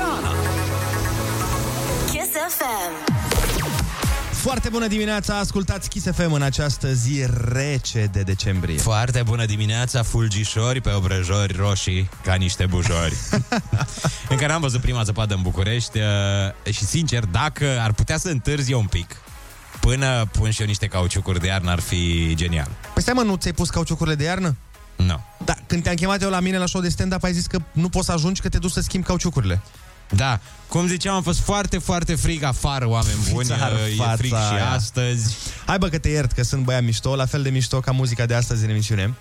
Ana. Kiss FM. Foarte bună dimineața, ascultați Kiss FM în această zi rece de decembrie. Foarte bună dimineața, fulgișori pe obrăjori roșii, ca niște bujori. Încă n-am văzut prima zăpadă în București uh, și, sincer, dacă ar putea să întârzie un pic, până pun și eu niște cauciucuri de iarnă, ar fi genial. Păi stai mă, nu ți-ai pus cauciucurile de iarnă? Nu. Da, când te-am chemat eu la mine la show de stand-up, ai zis că nu poți să ajungi, că te duci să schimbi cauciucurile. Da, cum ziceam, am fost foarte, foarte frig afară, oameni buni. Ți-ar Uh, E fața frig și aia. astăzi. Hai bă că te iert, că sunt băiat mișto, la fel de mișto ca muzica de astăzi în emisiune.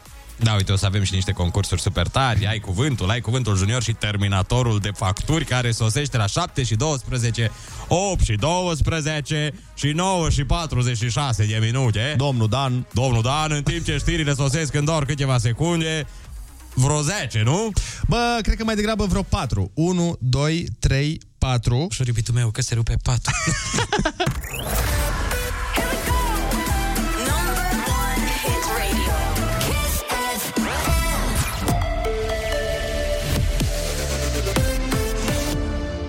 Da, uite, o să avem și niște concursuri super tari. Ai cuvântul, ai cuvântul junior și terminatorul de facturi care sosește la 7 și 12, 8 și 12 și 9 și 46 de minute. Domnul Dan. Domnul Dan, în timp ce știrile sosesc în doar câteva secunde, vreo 10, nu? Bă, cred că mai degrabă vreo 4. 1, 2, 3, 4. Și iubitul meu, că se rupe 4. Number one hit radio. Kiss FM.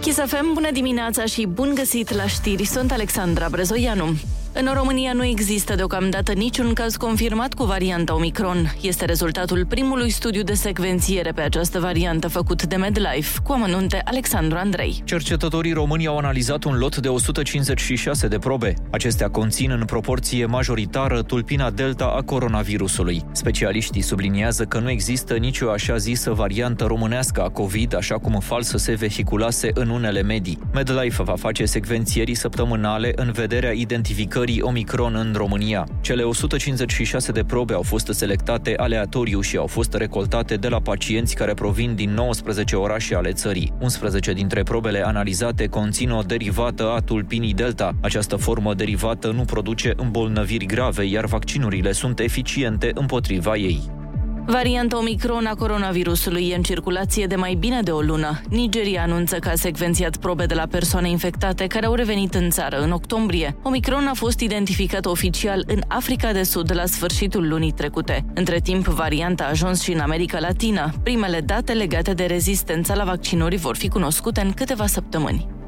Kiss FM, bună dimineața și bun găsit la știri. Sunt Alexandra Brezoianu. În România nu există deocamdată niciun caz confirmat cu varianta Omicron. Este rezultatul primului studiu de secvențiere pe această variantă făcut de MedLife. Cu amănunte, Alexandru Andrei. Cercetătorii români au analizat un lot de 156 de probe. Acestea conțin în proporție majoritară tulpina delta a coronavirusului. Specialiștii subliniază că nu există nicio așa zisă variantă românească a COVID, așa cum fals se vehiculase în unele medii. MedLife va face secvențierii săptămânale în vederea identificării Omicron în România. Cele 156 de probe au fost selectate aleatoriu și au fost recoltate de la pacienți care provin din 19 orașe ale țării. 11 dintre probele analizate conțin o derivată a tulpinii delta. Această formă derivată nu produce îmbolnăviri grave, iar vaccinurile sunt eficiente împotriva ei. Varianta Omicron a coronavirusului e în circulație de mai bine de o lună. Nigeria anunță că a secvențiat probe de la persoane infectate care au revenit în țară în octombrie. Omicron a fost identificat oficial în Africa de Sud la sfârșitul lunii trecute. Între timp, varianta a ajuns și în America Latină. Primele date legate de rezistența la vaccinuri vor fi cunoscute în câteva săptămâni.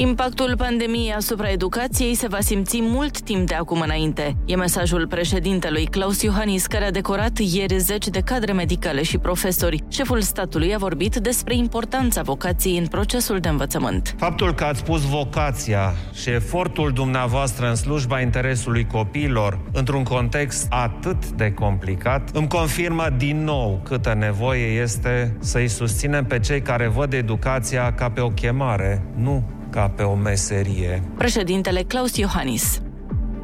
Impactul pandemiei asupra educației se va simți mult timp de acum înainte. E mesajul președintelui Claus Iohannis, care a decorat ieri zeci de cadre medicale și profesori. Șeful statului a vorbit despre importanța vocației în procesul de învățământ. Faptul că ați pus vocația și efortul dumneavoastră în slujba interesului copiilor într-un context atât de complicat îmi confirmă din nou câtă nevoie este să-i susținem pe cei care văd educația ca pe o chemare, nu ca pe o meserie. Președintele Claus Iohannis.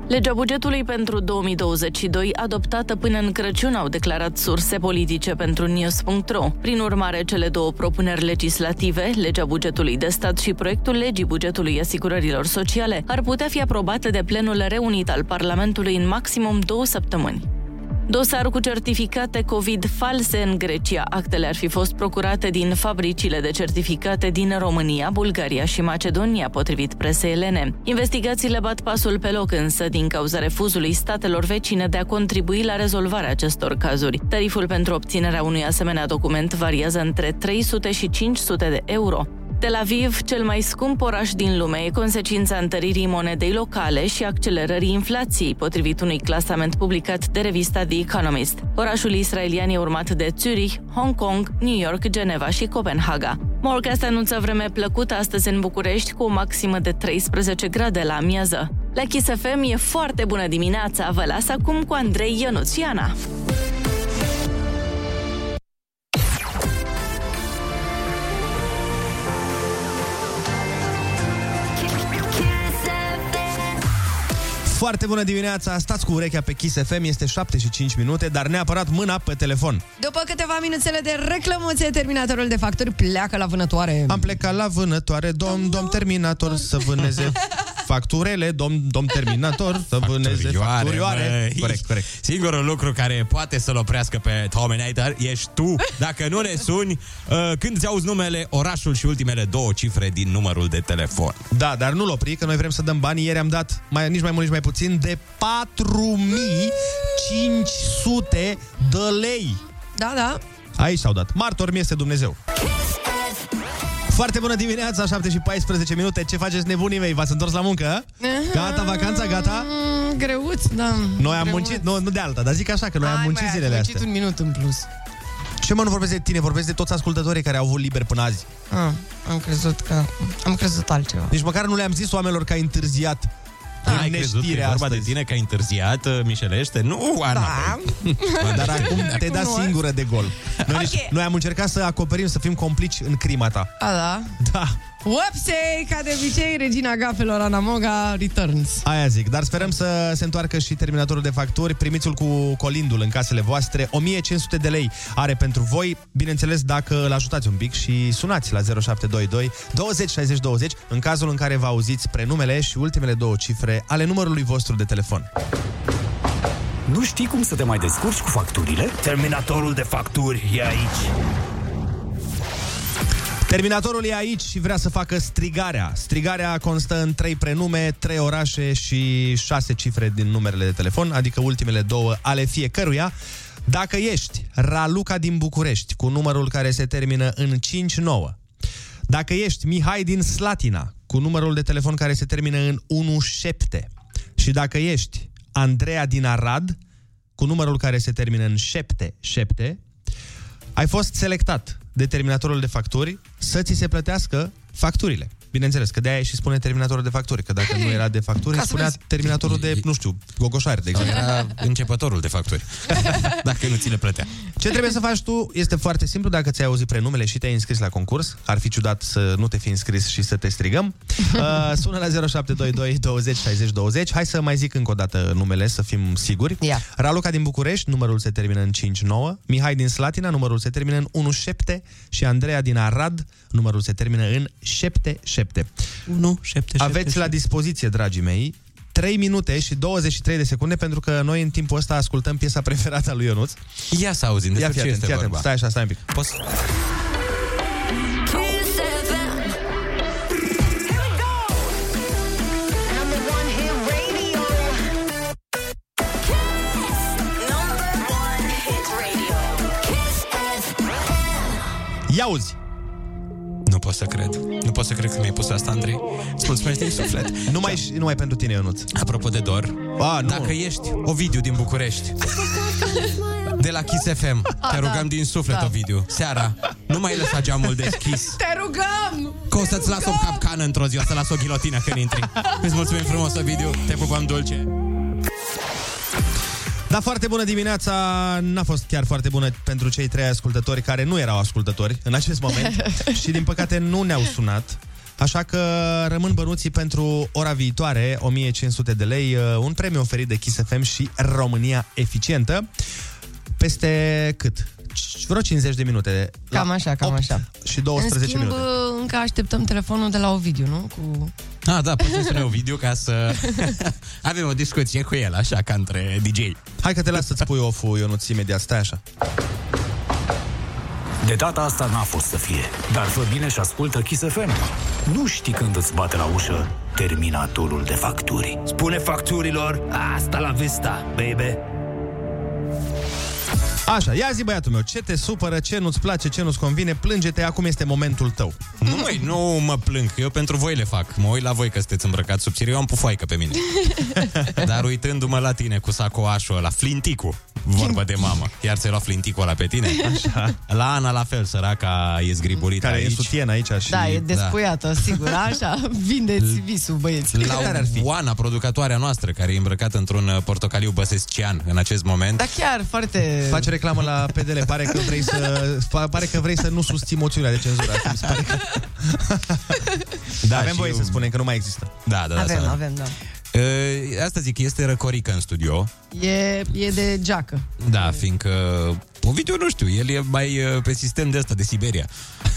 Legea bugetului pentru 2022, adoptată până în Crăciun, au declarat surse politice pentru News.ro. Prin urmare, cele două propuneri legislative, legea bugetului de stat și proiectul legii bugetului asigurărilor sociale, ar putea fi aprobate de plenul reunit al Parlamentului în maximum două săptămâni. Dosar cu certificate COVID false în Grecia. Actele ar fi fost procurate din fabricile de certificate din România, Bulgaria și Macedonia, potrivit presei elene. Investigațiile bat pasul pe loc însă din cauza refuzului statelor vecine de a contribui la rezolvarea acestor cazuri. Tariful pentru obținerea unui asemenea document variază între 300 și 500 de euro. Tel Aviv, cel mai scump oraș din lume, e consecința întăririi monedei locale și accelerării inflației, potrivit unui clasament publicat de revista The Economist. Orașul israelian e urmat de Zurich, Hong Kong, New York, Geneva și Copenhaga. Morcast anunță vreme plăcută astăzi în București cu o maximă de 13 grade la amiază. La Kiss FM e foarte bună dimineața, vă las acum cu Andrei Ionuțiana. Foarte bună dimineața, stați cu urechea pe Kiss FM, este 7 și 5 minute, dar neapărat mâna pe telefon. După câteva minuțele de reclămuțe, terminatorul de facturi pleacă la vânătoare. Am plecat la vânătoare, domn, domn terminator, să vâneze facturele, domn, domn terminator, să vâneze facturioare. măi. Corect, corect. Singurul lucru care poate să-l oprească pe Terminator ești tu. Dacă nu ne suni, uh, când ți auzi numele, orașul și ultimele două cifre din numărul de telefon. Da, dar nu-l opri, că noi vrem să dăm bani. Ieri am dat mai, nici mai mult, nici mai puțin de 4500 de lei. Da, da. Aici s-au dat. Martor mi este Dumnezeu. Foarte bună dimineața, 7 și 14 minute. Ce faceți nebunii mei? V-ați întors la muncă? Gata, vacanța, gata? Mm, Greuț, da. Noi am greuț. muncit, nu, nu de alta, dar zic așa că noi am Hai, muncit mai, zilele am astea. muncit un minut în plus. Ce mă, nu vorbesc de tine, vorbesc de toți ascultătorii care au avut liber până azi. Ah, am crezut că... Am crezut altceva. Nici măcar nu le-am zis oamenilor că ai întârziat. Ai în crezut că e neștire vorba astăzi. de tine că ai întârziat, uh, Mișelește? Nu, Ana. Da. Dar acum te da nu, singură de gol. Noi, nici- Ok. noi am încercat să acoperim, să fim complici în crima ta. A, da. Da, Whoopsie, ca de obicei, regina gafelor Ana Moga returns. aia zic. Dar sperăm să se întoarcă și terminatorul de facturi. Primiți-l cu colindul în casele voastre. 1500 de lei are pentru voi. Bineînțeles, dacă îl ajutați un pic și sunați la 0722 20 60 20 în cazul în care vă auziți prenumele și ultimele două cifre ale numărului vostru de telefon. Nu știi cum să te mai descurci cu facturile? Terminatorul de facturi e aici. Terminatorul e aici și vrea să facă strigarea. Strigarea constă în trei prenume, trei orașe și șase cifre din numerele de telefon, adică ultimele două ale fiecăruia. Dacă ești Raluca din București, cu numărul care se termină în 59, dacă ești Mihai din Slatina, cu numărul de telefon care se termină în 17, și dacă ești Andreea din Arad, cu numărul care se termină în 77, ai fost selectat de terminatorul de facturi să ți se plătească facturile. Bineînțeles, că de-aia și spune terminatorul de facturi, că dacă nu era de facturi, Ca să spunea vezi. terminatorul de, nu știu, gogoșari, de exemplu. Era începătorul de facturi. Dacă nu ți le plătea. Ce trebuie să faci tu este foarte simplu dacă ți-ai auzit prenumele și te-ai înscris la concurs. Ar fi ciudat să nu te fi înscris și să te strigăm. Uh, sună la 0722 20 60 20. Hai să mai zic încă o dată numele, să fim siguri. Ia. Raluca din București, numărul se termină în 59. Mihai din Slatina, numărul se termină în 17. Și Andreea din Arad, numărul se termină în 77. 1, 7, Aveți la dispoziție, dragii mei, 3 minute și 23 de secunde pentru că noi în timpul ăsta ascultăm piesa preferată a lui Ionuț. Ia să auzim Ia despre fii ce atent, este fii atent. vorba. Stai așa, stai un pic. Poți... Kiss FM. Here we go. Number one hit radio. Kiss. Number one hit radio. Kiss FM. Ia uzi! Nu pot să cred. Nu pot să cred că mi-ai pus asta, Andrei. Îți mulțumesc din suflet. Numai, numai pentru tine, Ionuț. Apropo de dor, A, nu. dacă ești Ovidiu din București, de la Kiss FM, te rugăm din suflet, Da. Ovidiu, seara, nu mai lăsa geamul deschis, Te rugăm! că o să-ți las o capcană într-o zi, o să las o ghilotină când intri. Îți mulțumim frumos, Ovidiu, te pupăm dulce. Da, foarte bună dimineața. N-a fost chiar foarte bună pentru cei trei ascultători care nu erau ascultători în acest moment și din păcate nu ne-au sunat. Așa că rămân bănuții pentru ora viitoare, 1500 de lei, uh, un premiu oferit de Kiss FM și România Eficientă. Peste cât? C- Vreo 50 de minute. Cam așa, cam 8 așa. Și În 12 schimb, minute. încă așteptăm telefonul de la Ovidiu, nu? Cu... Ah, da, poți să sune Ovidiu ca să avem o discuție cu el, așa, ca între DJ. Hai că te las să-ți pui off-ul, Ionuț, imediat. Stai așa. De data asta n-a fost să fie, dar fă bine și ascultă Kiss FM. Nu știi când îți bate la ușă terminatorul de facturi. Spune facturilor, asta la vista, baby. Așa, ia zi băiatul meu, ce te supără, ce nu-ți place, ce nu-ți convine, plânge-te, acum este momentul tău. Nu, măi, nu mă plâng, eu pentru voi le fac. Mă uit la voi că sunteți îmbrăcați subțiri, eu am pufoaică pe mine. Dar uitându-mă la tine cu sacoașul ăla, flinticul, vorbă de mamă. Iar ți-ai luat flinticul ăla pe tine? Așa. La Ana la fel, săraca e zgriburită Care aici. e sutien aici și... Da, e despuiată, sigur, așa. Vindeți visul, băieți. La Oana, producătoarea noastră, care e îmbrăcată într-un uh, portocaliu băsescian în acest moment. Dar chiar foarte... Faci reclamă la PDL, pare că vrei să fa- pare că vrei să nu susții moțiunea de cenzură. Asta mi se pare că... Da, Avem și voie eu- să spunem că nu mai există. Da, da, da. avem, să- avem, da. Uh, Asta zic, este răcorică în studio. E, e de geacă. Da, fiindcă Ovidiu, nu știu, el e mai uh, pe sistem de ăsta, de Siberia,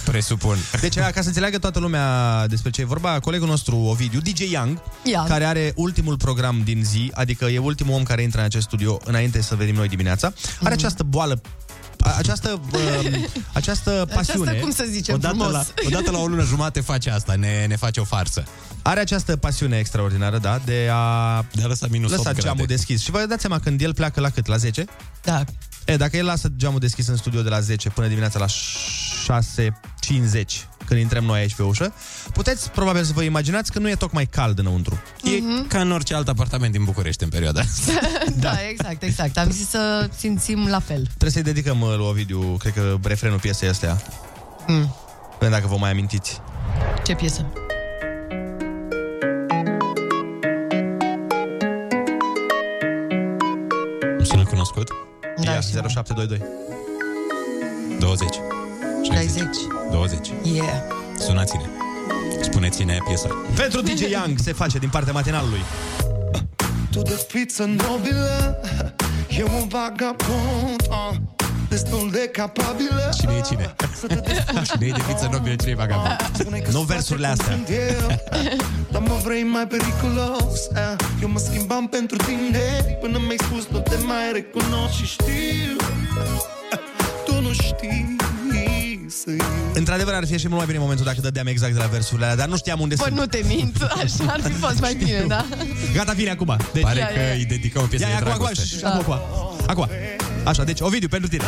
presupun. Deci, ca să înțeleagă toată lumea despre ce e vorba, colegul nostru Ovidiu, DJ Young, Young. care are ultimul program din zi, adică e ultimul om care intră în acest studio înainte să venim noi dimineața, are această boală a- această, uh, această pasiune. Aceasta, cum să zicem, Odată frumos. la, odată la o lună jumate face asta, ne, ne face o farsă. Are această pasiune extraordinară, da, de a, De a lăsa minus lăsa 8 geamul grade. deschis. Și vă dați seama, când el pleacă la cât? La 10? Da. E, dacă el lasă geamul deschis în studio de la 10 până dimineața la 6.50, când intrăm noi aici pe ușă, puteți probabil să vă imaginați că nu e tocmai cald înăuntru. E ca în orice alt apartament din București în perioada asta. Da, exact, exact. Am zis să simțim la fel. Trebuie să-i dedicăm uh, lui Ovidiu, cred că refrenul piesei astea. Mm. Vedem dacă vă mai amintiți. Ce piesă? Nu sună cunoscut? Da, Ia, știu. 0722. 20. 60. 20. Yeah. Sunați-ne. Spuneți-ne piesa. Pentru DJ Young se face din partea matinalului. Tu de fiță nobilă Eu un vagabond uh, Destul de capabilă Cine e cine? Cine e de fiță nobilă, cine e vagabond? Spune că Nu îți versurile place astea. cum sunt eu, Dar mă vrei mai periculos uh, Eu mă schimbam pentru tine Până mi-ai spus nu te mai recunosc Și știu Într-adevăr, ar fi și mult mai bine momentul dacă dădeam exact de la versurile alea, dar nu știam unde Bă, sunt. nu te mint, așa ar fi fost mai bine, da? Gata, vine acum. Deci, Pare Ia, că ia. îi dedicăm o piesă ia, ia, de acum, acum, dragoste. și- acum, acum. Acum. Așa, deci, Ovidiu, pentru tine.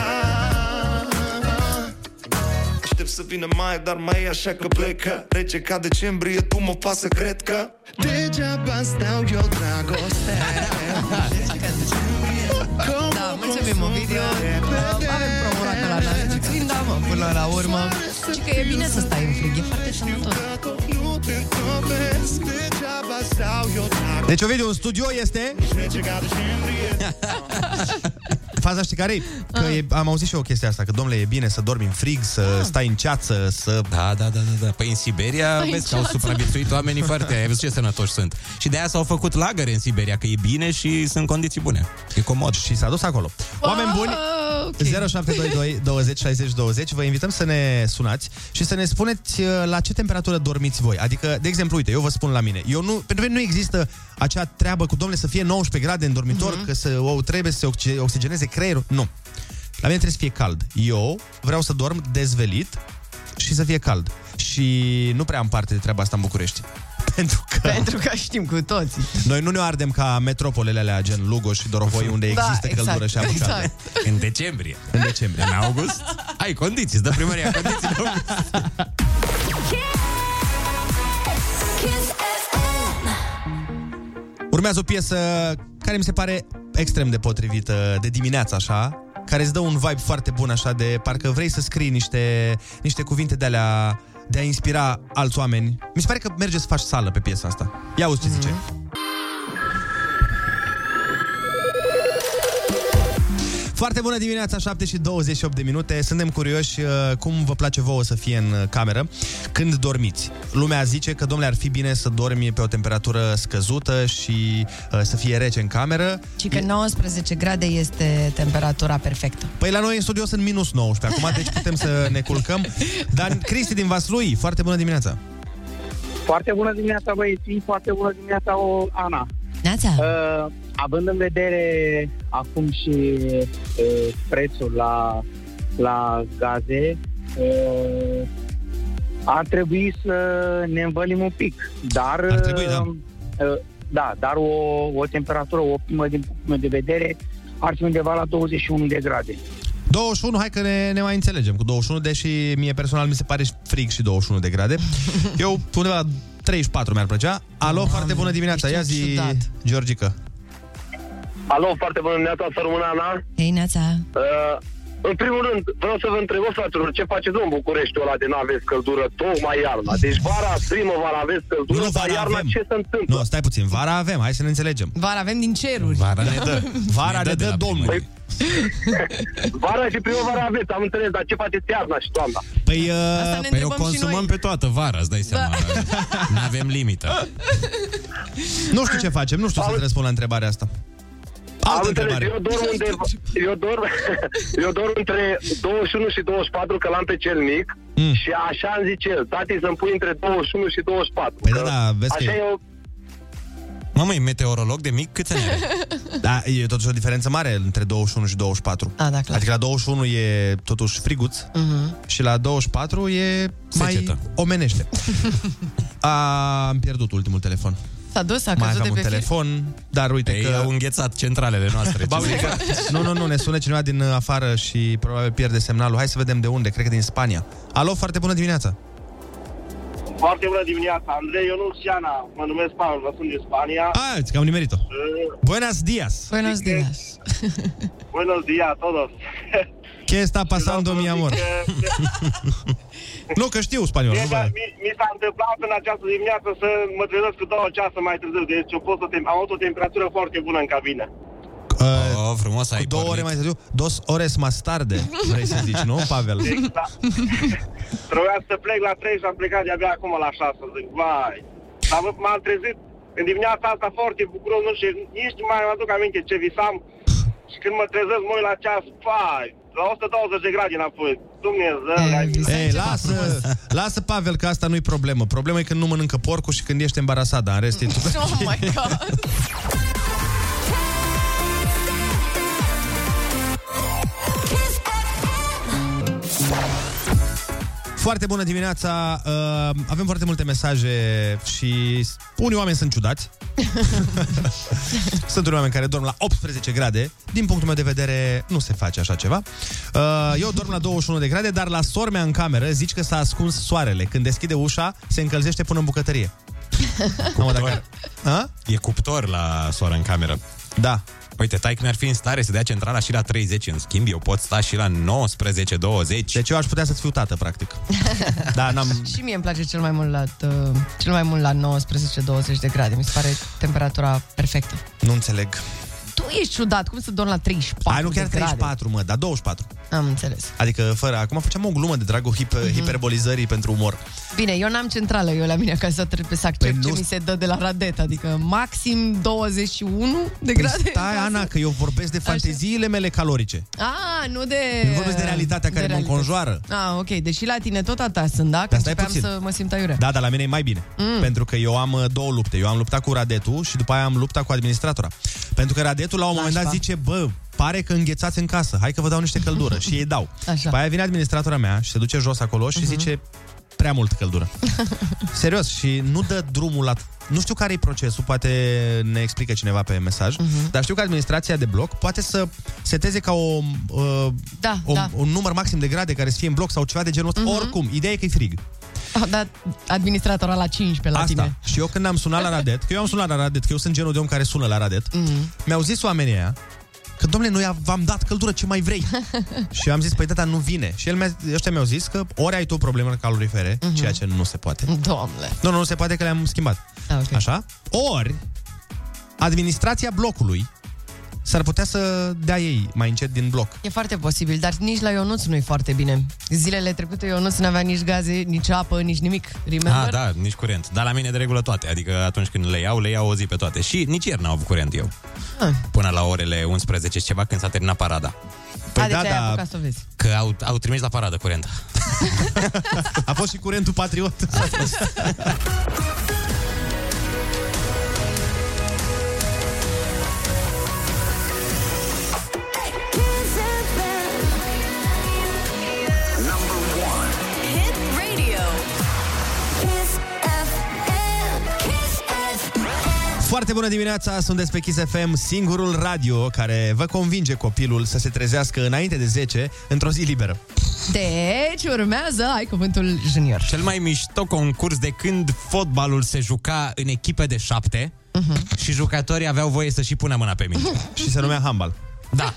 Aștept să vină mai, dar mai e așa că plecă Rece ca decembrie, tu mă faci să cred că Degeaba stau eu dragoste Da, mulțumim, Ovidiu. Avem până la urmă. Și că e bine să stai în frig, e foarte sănătos. Nu te întâlnesc, degeaba stau eu dragoste Deci, Ovidiu, în studio este... Rece ca decembrie Faza știi care Că e, am auzit și eu chestia asta, că domnule, e bine să dormi în frig, să stai în ceață, să... Da, da, da, da, da. Păi în Siberia, Păi vezi că au ceață. supraviețuit oamenii foarte... Ai văzut ce sănătoși sunt. Și de aia s-au făcut lagăre în Siberia, că e bine și sunt condiții bune. E comod. Și s-a dus acolo. Oameni buni, Ah, ok. 0722 20 60 20 Vă invităm să ne sunați și să ne spuneți uh, la ce temperatură dormiți voi. Adică, de exemplu, uite, eu vă spun la mine. Eu nu, pentru mine nu există acea treabă cu, domnule, să fie 19 grade în dormitor, Mhm. uh-huh. că să, o, trebuie să se oxi- oxigeneze creierul. Nu. La mine trebuie să fie cald. Eu vreau să dorm dezvelit și să fie cald. Și nu prea am parte de treaba asta în București. Pentru că Pentru că știm cu toții. noi nu ne ardem ca metropolele alea gen Lugoj și Dorohoi, unde Da, există exact, căldură și apucare. exact. În decembrie. În decembrie. În august, ai condiții, îți dă primăria condiții în august. Urmează o piesă care mi se pare extrem de potrivită de dimineață, așa, care îți dă un vibe foarte bun, așa, de parcă vrei să scrii niște, niște cuvinte de alea de a inspira alți oameni. Mi se pare că merge să faci sală pe piesa asta. Ia uite ce zice. Foarte bună dimineața, 7 și 28 de minute. Suntem curioși uh, cum vă place vouă să fie în uh, cameră când dormiți. Lumea zice că, domnule, ar fi bine să dormi pe o temperatură scăzută și uh, să fie rece în cameră. Și că 19 grade este temperatura perfectă. Păi la noi în studio sunt minus 19 acum, deci putem să ne culcăm. Dar Cristi din Vaslui, foarte bună dimineața. Foarte bună dimineața, băieții, foarte bună dimineața, o, Ana. Neața. Uh, având în vedere acum și uh, prețul la, la gaze, uh, ar trebui să ne învălim un pic. Dar, Ar trebui, da. Uh, da, dar o, o temperatură optimă din punctul meu de vedere ar fi undeva la 21 de grade. 21, hai că ne, ne mai înțelegem cu 21, deși mie personal mi se pare frig și 21 de grade. Eu undeva la 34 mi-ar plăcea. Alo, Doamne, foarte bună dimineața. ești Ia un zi, ciudat. Georgica. Alo, foarte bună dimineața, să rămână Ana. Hei, Neața. Uh, în primul rând, vreau să vă întreb, bă, fraților, ce faceți în Bucureștiul ăla de nu aveți căldură, tocmai iarna? Deci vara, primăvara aveți căldură, Nu, dar vara iarna avem. ce se întâmplă? Nu, stai puțin, vara avem, hai să ne înțelegem. Vara avem din ceruri. Vara ne dă. Vara ne de dă la Domnul. primărie. Vara și primăvara aveți, am înțeles, dar ce faceți iarna și toamna? Păi, Asta uh, ne Păi o întrebăm și consumăm noi. pe toată vara, îți dai seama. Nu avem limită. nu știu ce facem, nu știu să-ți răspund la întrebarea asta. Am Altă înțeles, întrebare. eu dorm, undeva, eu, dorm, eu dorm între 21 și 24, că l-am pe cel mic, Mm. și așa îmi zice el, tati să-mi pui între 21 și 24. Păi că da, da, vezi că așa e- e o, Mamă, e meteorolog de mic? Câți ani are? Da, e totuși o diferență mare între 21 și 24. A, da, clar. Adică la 21 e totuși friguț Mhm. și la 24 e mai Secetă. omenește. A, am pierdut ultimul telefon. S-a dus, a Mai căzut aveam de un pe fir. telefon, dar uite Ei că... au înghețat centralele noastre. Ba, Ce uite să- că... Nu, nu, nu, ne sună cineva din afară și probabil pierde semnalul. Hai să vedem de unde, cred că din Spania. Alo, foarte bună dimineața! Foarte bună dimineața, Andrei, eu nu Siana, mă numesc Paul, vă sunt din Spania. Ah, că am nimerit-o. Uh, Buenos dias. Buenos dias. Buenos días a todos. ¿Qué está pasando, mi amor? Nu, că știu spaniol. Mie, nu vă- mi, mi s-a întâmplat în această dimineață să mă trezesc cu două ceasă mai târziu, deci eu pot să tem- am avut o temperatură foarte bună în cabină. Oh, frumos ai Două ore mai târziu, dos ores más tarde, vrei să zici, nu, Pavel? Exact. Trebuia să plec la 3 și am plecat de-abia acum la 6. Zic, vai. Dar bă, m-am trezit în dimineața asta foarte bucuros, nu știu, nici nu mai aduc aminte ce visam. Și când mă trezesc, mă uit la ceas, vai, la 120 de grade înapoi. Dumnezeu, ai Ei, lasă, lasă, Pavel, că asta nu-i problemă. Problema e când nu mănâncă porcul și când ești embarasat, dar în rest e tot Oh my god. Foarte bună dimineața! Uh, avem foarte multe mesaje și unii oameni sunt ciudați. sunt unii oameni care dorm la 18 grade. Din punctul meu de vedere, nu se face așa ceva. Uh, eu dorm la 21 de grade, dar la sora mea în cameră zici că s-a ascuns soarele. Când deschide ușa, se încălzește până în bucătărie. Mamă, dacă... A? E cuptor la soară în cameră. Da. Uite, tai mi-ar fi în stare să dea centrala și la 30, în schimb eu pot sta și la 19, 20. Deci eu aș putea să-ți fiu tată, practic. da, n-am... Și mie îmi place cel mai mult la, uh, cel mai mult la 19-20 de grade. Mi se pare temperatura perfectă. Nu înțeleg. Tu ești ciudat, cum să dormi la 34 Hai, nu chiar de grade? 34, mă, dar 24. Am înțeles. Adică fără, acum făceam o glumă de dragul hip- Mhm. hiperbolizării pentru umor. Bine, eu n-am centrală, eu la mine acasă trebuie să accept Păi ce nu- mi se dă de la Radet, adică maxim 21 de Păi grade. stai, Ana, că eu vorbesc de fanteziile mele calorice. Ah, nu de... Eu vorbesc de realitatea care mă realitate. înconjoară. Ah, ok, deși la tine tot atâta sunt, da? Că Dar stai începeam puțin. să mă simt aiurea. Da, dar la mine e mai bine. Mm. Pentru că eu am uh, două lupte. Eu am luptat cu Radetul și după aia am luptat cu administratora. Pentru că Radetul la un moment dat Nașpa. zice, bă, pare că înghețați în casă, hai că vă dau niște căldură. și ei dau. Așa. După aia vine administratora mea și se duce jos acolo și zice, prea mult căldură. Serios, și nu dă drumul la... Nu știu care e procesul, poate ne explică cineva pe mesaj, dar știu că administrația de bloc poate să seteze ca o, uh, Da, o, da. un număr maxim de grade care să fie în bloc sau ceva de genul ăsta. Oricum, ideea e că e frig. Ah, da, administratora la 15 la Asta. tine. Și eu când am sunat la Radet, că eu am sunat la Radet, că eu sunt genul de om care sună la Radet, Mhm. mi-au zis oamenii aia că, domnule, noi v-am dat căldură, ce mai vrei? și eu am zis, păi da, dar nu vine. Și el mi-a, ăștia mi-au zis că ori ai tu probleme calorifere, Mhm. ceea ce nu se poate. Doamne. Nu, nu, nu se poate că le-am schimbat. Ah, ok. Așa? Ori, administrația blocului s-ar putea să dea ei mai încet din bloc. E foarte posibil, dar nici la Ionuț nu e foarte bine. Zilele trecute Ionuț nu avea nici gaze, nici apă, nici nimic. Remember? Ah, da, nici curent. Dar la mine de regulă toate. Adică atunci când le iau, le iau o zi pe toate. Și nici ieri n-au avut curent eu. Ah. Până la orele 11 și ceva când s-a terminat parada. Păi deci ai apucat să o vezi. Că au, au trimis la paradă curent. A fost și curentul patriot. Foarte bună dimineața, sunteți pe Kiss FM, singurul radio care vă convinge copilul să se trezească înainte de 10 într-o zi liberă. Deci urmează, ai cuvântul junior. Cel mai mișto concurs de când fotbalul se juca în echipe de șapte Mhm. și jucătorii aveau voie să și pună mâna pe minge. și se numea handbal. Da.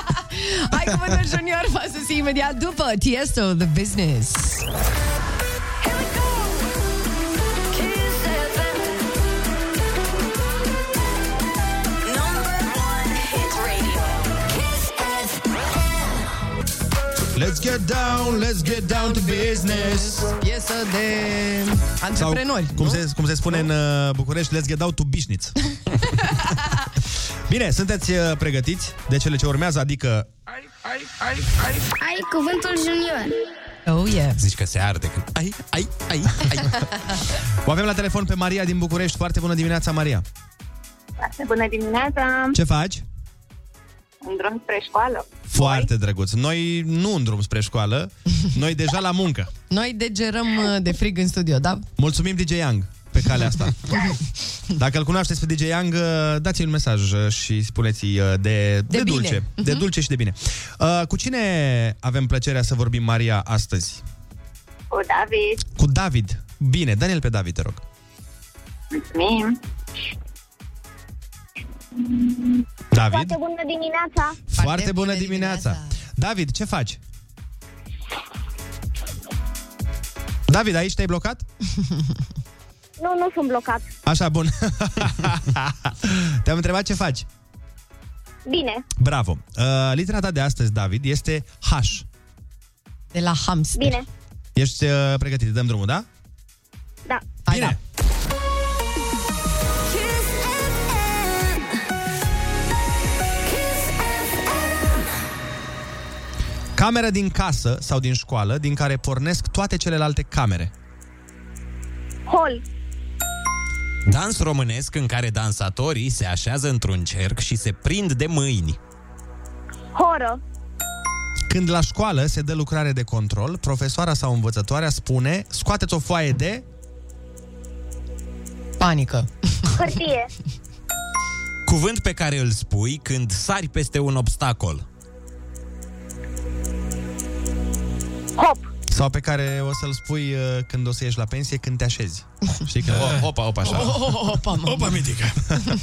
Ai cuvântul junior, va să imediat după Tiesto, The Business. Let's get down, let's get down to business. Piesă de antreprenori, Sau, cum, nu? se, cum se spune în uh, București, let's get down to business. Bine, sunteți uh, pregătiți de cele ce urmează, adică Ai cuvântul junior. Oh, yeah. Zici că se arde când... Ai, ai, ai, ai. o avem la telefon pe Maria din București. Foarte bună dimineața, Maria. Foarte bună dimineața! Ce faci? În drum spre școală. Foarte drăguț. Noi nu în drum spre școală, noi deja la muncă. Noi degerăm uh, de frig în studio, da? Mulțumim DJ Young pe calea asta. Dacă îl cunoașteți pe DJ Young, uh, dați-i un mesaj uh, și spuneți-i uh, de, de, bine. dulce. De Mhm. dulce și de bine. Uh, Cu cine avem plăcerea să vorbim, Maria, astăzi? Cu David. Cu David. Bine, Daniel pe David, te rog. Mulțumim. David? Foarte bună dimineața. Foarte, bună dimineața. David, ce faci? David, aici te-ai blocat? Nu, nu sunt blocat. Așa, bun. Te-am întrebat ce faci. Bine. Bravo. Uh, litera ta de astăzi, David, este H. De la hamster. Bine. Ești uh, pregătit? Dăm drumul, da? Da. Bine. Camera din casă sau din școală din care pornesc toate celelalte camere. Hol. Dans românesc în care dansatorii se așează într-un cerc și se prind de mâini. Horă. Când la școală se dă lucrare de control, profesoara sau învățătoarea spune scoateți o foaie de... Panică. Hârtie. Cuvânt pe care îl spui când sari peste un obstacol. Sau pe care o să-l spui uh, când o să ieși la pensie, când te așezi. Știi că... Oh, opa, opa, așa. Opa, mă. Opa, mitică.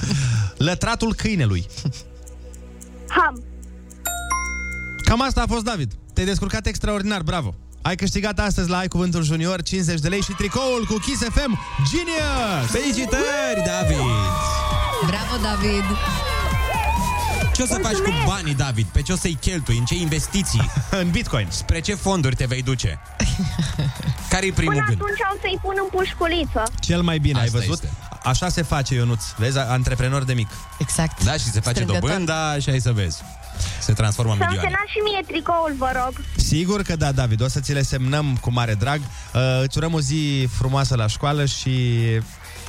Lătratul câinelui. Ham. Cam asta a fost, David. Te-ai descurcat extraordinar, bravo. Ai câștigat astăzi la Ai Cuvântul Junior 50 de lei și tricoul cu Kiss FM Genius! Felicitări, David! Bravo, David! Ce o să faci cu banii, David? Pe ce o să-i cheltui? În ce investiții? în Bitcoin. Spre ce fonduri te vei duce? Care-i primul Până gând? atunci o să-i pun în pușculiță. Cel mai bine, Asta ai văzut? este. Așa se face, Ionuț. Vezi, antreprenor de mic. Exact. Da, și se face Strângător. dobânda și ai să vezi. Se transformă în Să-mi milioane. semnați și mie tricoul, vă rog. Sigur că da, David. O să ți le semnăm cu mare drag. Uh, îți urăm o zi frumoasă la școală și...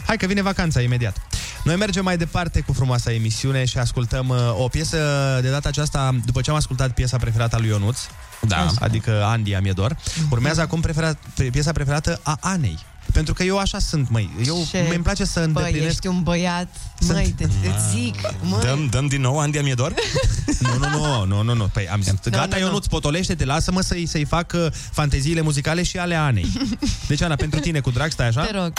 Hai că vine vacanța imediat. Noi mergem mai departe cu frumoasa emisiune și ascultăm uh, o piesă de data aceasta, după ce am ascultat piesa preferată a lui Ionuț, da. adică Andy Amiedor, urmează acum preferat, piesa preferată a Anei. Pentru că eu așa sunt, măi. Eu Ce? mi-mi place să Băi, îndeplinesc... ești un băiat. Măi, te, îți zic. Măi. Dăm, dăm din nou Andy Amiedor? Nu, nu, nu, nu, nu, nu. Păi am zis, Nu, gata, nu, nu. Ionuț, potolește-te, lasă-mă să-i, să-i fac uh, fanteziile muzicale și ale Anei. Deci, Ana, pentru tine, cu drag, stai așa? Te rog.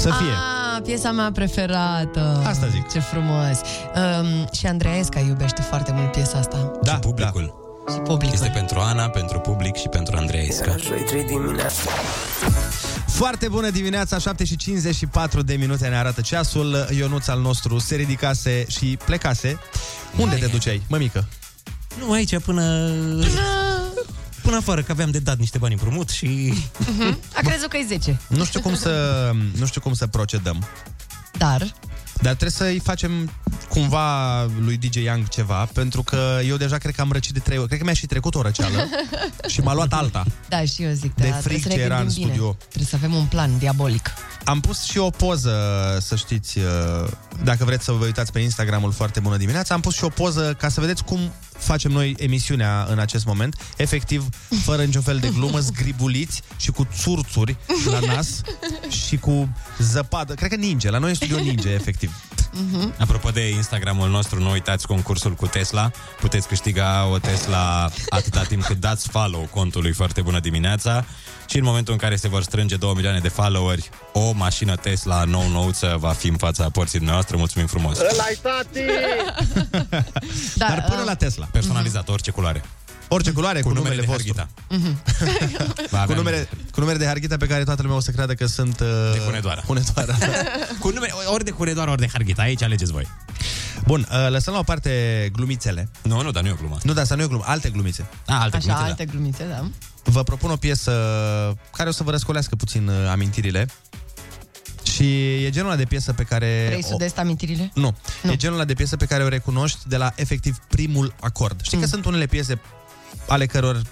Să fie. Ah, piesa mea preferată. Asta zic. Ce frumos. Um, și Andreesca iubește foarte mult piesa asta. Da, și publicul. Și publicul. Este pentru Ana, pentru public și pentru Andreesca. Foarte bună dimineața, 7 și 54 de minute ne arată ceasul. Ionuț al nostru se ridicase și plecase. Unde te duceai, mămică? Nu, aici până... Până afară, că aveam de dat niște bani împrumut și... Uh-huh. A crezut că e 10. Nu știu cum să, nu știu cum să procedăm. Dar Dar trebuie să-i facem cumva lui DJ Young ceva, pentru că eu deja cred că am răcit de trei ori. Cred că mi-a și trecut o răceală și m-a luat alta. Da, și eu zic, De da, trebuie fric să ne ce era gândim în bine. studio. Trebuie să avem un plan diabolic. Am pus și o poză, să știți, uh, dacă vreți să vă uitați pe Instagramul Foarte Bună Dimineața, am pus și o poză ca să vedeți cum facem noi emisiunea în acest moment, efectiv, fără niciun fel de glumă, zgribuliți și cu țurțuri la nas și cu zăpadă. Cred că ninge, la noi în studio ninge, efectiv. Mhm. Apropo de Instagramul nostru, nu uitați concursul cu Tesla. Puteți câștiga o Tesla atâta timp cât dați follow contului Foarte Bună Dimineața. Și în momentul în care se vor strânge 2 milioane de followeri, o mașină Tesla nou-nouță va fi în fața porții dumneavoastre. Mulțumim frumos! Ăla-i tati! Da, Dar până la Tesla. Personalizat, orice culoare. Orice culoare, cu, Cu numele, numele de vostru. Harghita. Va Cu avea numere, cu numere de Harghita pe care toată lumea o să creadă că sunt... Uh, De Hunedoara. Hunedoara. Cu nume, ori de Hunedoara, ori de Harghita. Aici alegeți voi. Bun, uh, lăsăm la o parte glumițele. Nu, nu, dar nu e o glumă. Nu, dar asta nu e o glumă, alte glumițe. A, alte Așa, glumițe, alte glumițe, da. Vă propun o piesă care o să vă răscolească puțin uh, amintirile. Și e genul ăla de piesă pe care... Vrei sud-est amintirile? Nu. nu. E genul ăla de piesă pe care o recunoști de la efectiv primul acord. Știi mm. că sunt unele piese ale căror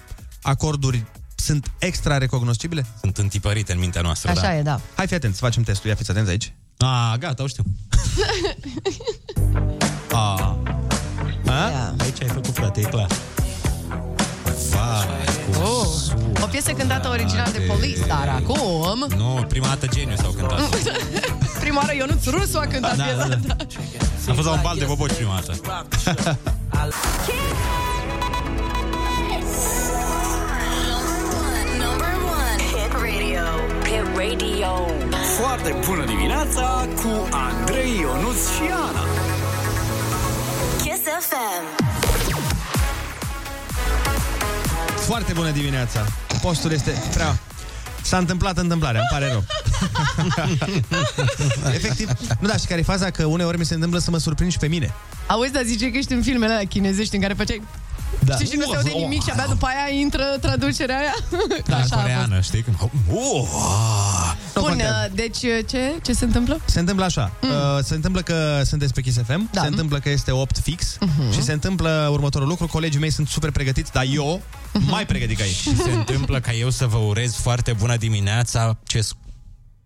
acorduri sunt extra recognoscibile? Sunt întipărite în mintea noastră, Așa da. e, da. Hai, fii atent, să facem testul. Ia fiți atenți aici. A, gata, o știu. A. A? Ia. Aici ai făcut, frate, e clar. Vai, cum Oh, o piesă cântată original de Police, dar acum... Nu, prima dată geniu s-au cântat. Prima oară Ionuț Rusu a cântat Da, piesa da, da. asta. Am fost la un bal de boboci prima dată. Foarte bună dimineața cu Andrei Ionuț și Ana. Kiss FM. Foarte bună dimineața. Postul este prea... S-a întâmplat întâmplarea, îmi pare rău. Efectiv, nu da, și care e faza? Că uneori mi se întâmplă să mă surprind și pe mine. Auzi, dar zice că ești în filmele alea chinezești în care făceai... Da. Știi, și nu se aude nimic și abia după aia intră traducerea aia? Da, Așa a fost. coreană, știi? Când... Uh, Nu Bun, contează. uh, deci uh, ce? Ce se întâmplă? Se întâmplă așa. Mm. Uh, se întâmplă că sunteți pe Kiss FM, Da. se întâmplă că este 8 fix Mhm. și se întâmplă următorul lucru. Colegii mei sunt super pregătiți, dar eu Mhm. mai pregătit ca ei. Și se întâmplă ca eu să vă urez foarte bună dimineața ces...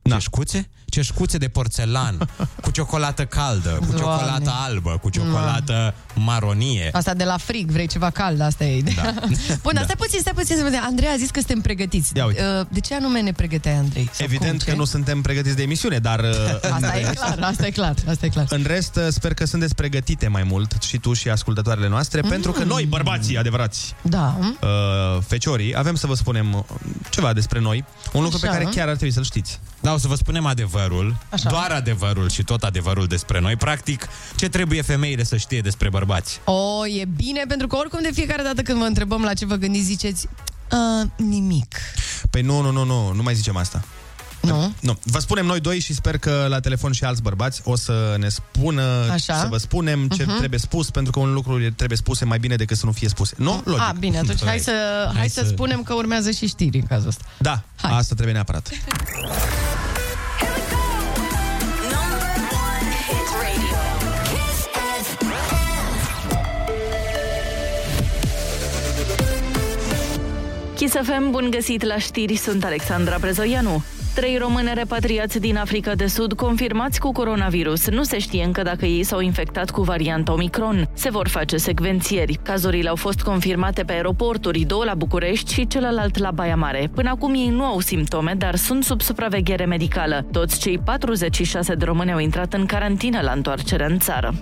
Da. ceșcuțe? Ceșcuțe de porțelan, cu ciocolată caldă, cu Doamne. ciocolată albă, cu ciocolată maronie. Asta de la frig, vrei ceva cald, asta e ideea. Da. Bun, dar stai puțin, stai puțin să vedem. Andrei a zis că suntem pregătiți. Ia uite. Uh, De ce anume ne pregăteai, Andrei? Sau Evident cum, că ce? nu suntem pregătiți de emisiune, dar uh, în Asta e rest- clar, asta e clar, asta e clar. În rest, uh, sper că sunteți pregătite mai mult și tu și ascultătoarele noastre, mm. pentru că noi, bărbații adevărați, Da. uh, feciorii, avem să vă spunem uh, ceva despre noi, un lucru pe Așa. care chiar ar trebui să-l știți. Da, o să vă spunem adevărul, Așa. doar adevărul și tot adevărul despre noi. Practic, ce trebuie femeile să știe despre bărbați. O, e bine, pentru că oricum de fiecare dată când vă întrebăm la ce vă gândiți, ziceți uh, nimic. Păi nu, nu, nu, nu, nu mai zicem asta. Nu? Nu. Vă spunem noi doi și sper că la telefon și alți bărbați o să ne spună, Așa. să vă spunem ce Mhm. trebuie spus, pentru că un lucru trebuie spuse mai bine decât să nu fie spuse. Nu? Logic. A, bine, atunci hai să, hai, Hai să... să- spunem că urmează și știri în cazul ăsta. Da, Hai. asta trebuie neapărat. Kiss FM, bun găsit la știri, sunt Alexandra Prezoianu. Trei români repatriați din Africa de Sud confirmați cu coronavirus. Nu se știe încă dacă ei s-au infectat cu varianta Omicron. Se vor face secvențieri. Cazurile au fost confirmate pe aeroporturi, două la București și celălalt la Baia Mare. Până acum ei nu au simptome, dar sunt sub supraveghere medicală. Toți cei 46 de români au intrat în carantină la întoarcere în țară.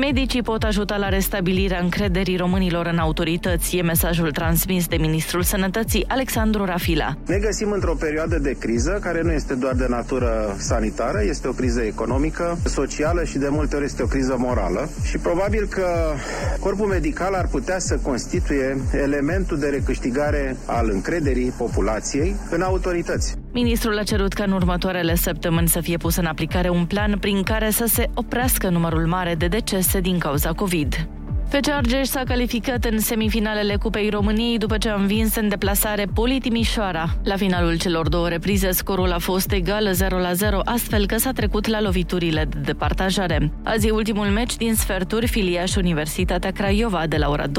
Medicii pot ajuta la restabilirea încrederii românilor în autorități, e mesajul transmis de Ministrul Sănătății Alexandru Rafila. Ne găsim într-o perioadă de criză care nu este doar de natură sanitară, este o criză economică, socială și de multe ori este o criză morală și probabil că corpul medical ar putea să constituie elementul de recâștigare al încrederii populației în autorități. Ministrul a cerut ca în următoarele săptămâni să fie pus în aplicare un plan prin care să se oprească numărul mare de decese din cauza COVID. FC Argeș s-a calificat în semifinalele Cupei României după ce a învins în deplasare Poli Timișoara. La finalul celor două reprize, scorul a fost egal 0-0, astfel că s-a trecut la loviturile de departajare. Azi e ultimul meci din sferturi Filiaș Universitatea Craiova de la ora 20.30.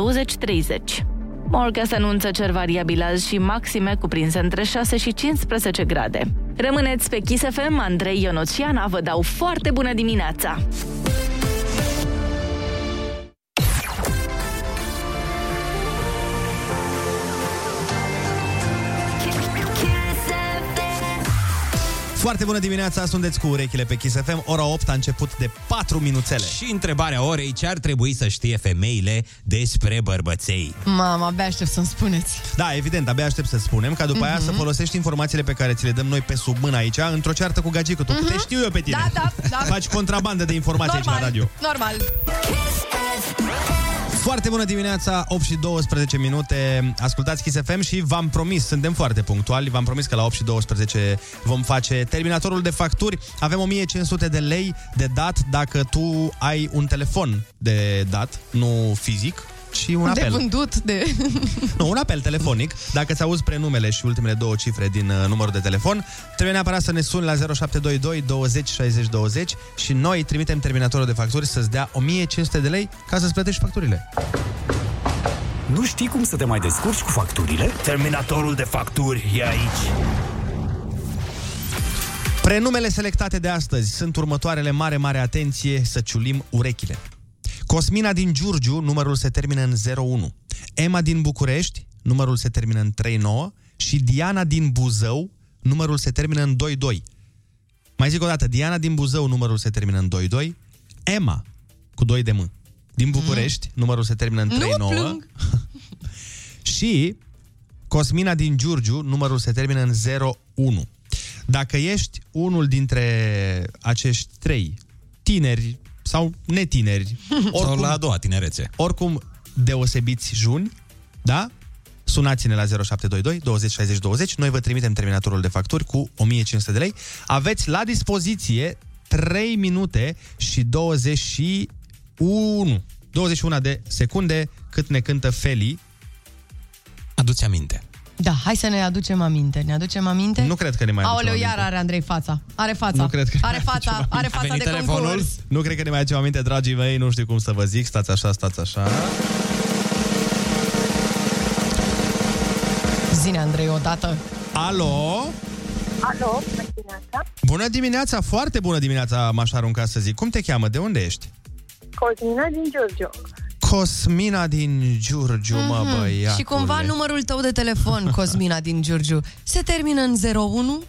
Morga se anunță cer variabil azi și maxime cuprinse între 6 și 15 grade. Rămâneți pe Kiss FM, Andrei Ionuțiana vă dau foarte bună dimineața! Foarte bună dimineața, sunteți cu urechile pe Kiss FM. Ora 8 a început de 4 minuțele. Și întrebarea orei, ce ar trebui să știe femeile despre bărbăței? Mama, abia aștept să-mi spuneți. Da, evident, abia aștept să spunem, ca după mm-hmm. aia Mhm. să folosești informațiile pe care ți le dăm noi pe sub mână aici, într-o ceartă cu gagică. Tu, te știu eu pe tine. Mhm. Da, da, da. Faci contrabandă de informații aici la radio. Normal. Foarte bună dimineața, 8 și 12 minute. Ascultați Kiss FM și v-am promis, suntem foarte punctuali, v-am promis că la 8 și 12 vom face terminatorul de facturi. Avem 1500 de lei de dat dacă tu ai un telefon de dat, nu fizic, ci un De apel. vândut, de... Nu, un apel telefonic. Dacă ți auzi prenumele și ultimele două cifre din uh, numărul de telefon, trebuie neapărat să ne suni la 0722 20 60 20 și noi trimitem terminatorul de facturi să-ți dea 1500 de lei ca să-ți plătești facturile. Nu știi cum să te mai descurci cu facturile? Terminatorul de facturi e aici. Prenumele selectate de astăzi sunt următoarele mare, mare atenție să ciulim urechile. Cosmina din Giurgiu, numărul se termină în 01. Emma din București, numărul se termină în 39 și Diana din Buzău, numărul se termină în 22. Mai zic o dată, Diana din Buzău, numărul se termină în 22. Emma, cu 2 de M, din București, numărul se termină în Nu 39. plâng. și Cosmina din Giurgiu, numărul se termină în 01. Dacă ești unul dintre acești trei tineri sau netineri, Sau la a doua tinerețe. oricum deosebiți juni, da? Sunați-ne la 0722 20 60 20. Noi vă trimitem terminatorul de facturi cu 1500 de lei. Aveți la dispoziție 3 minute și 21 21 de secunde cât ne cântă Feli. Aduți aminte. Da, hai să ne aducem aminte. Ne aducem aminte? Nu cred că ne mai aducem Aoleu, aminte. iar are Andrei fața. Are fața. Nu cred că Are ne fața, aducem are aminte. fața de concurs. Nu cred că ne mai aducem aminte, dragii mei, nu știu cum să vă zic. Stați așa, stați așa. Zine, Andrei, odată. Alo? Alo, bună dimineața. Bună dimineața, foarte bună dimineața, m-aș arunca să zic. Cum te cheamă? De unde ești? Cosmina din Giurgiu. Cosmina din Giurgiu, mă Mhm. băiatule. Și cumva numărul tău de telefon, Cosmina din Giurgiu, se termină în 01?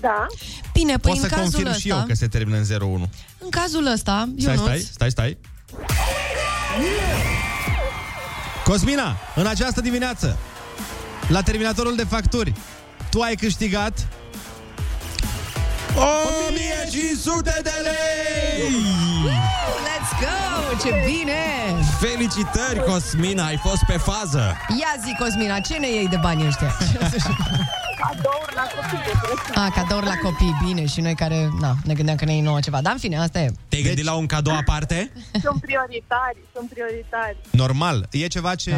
Da. Bine, păi Pot în să cazul confirm ăsta, și eu că se termină în 01. în cazul ăsta, Stai, Ionuț, stai, stai, stai. Cosmina, în această dimineață, la terminatorul de facturi, tu ai câștigat 1500 de lei! Let's go! Ce bine! Felicitări, Cosmina, ai fost pe fază. Ia zi, Cosmina, ce ne iei de bani ăștia? Cadouri la copii. A, cadouri la copii, bine, și noi care, na, ne gândeam că ne iei nouă ceva. Dar în fine, asta e. Te-ai gândit la un cadou aparte? Sunt prioritari, sunt prioritari. Normal. E ceva, ce,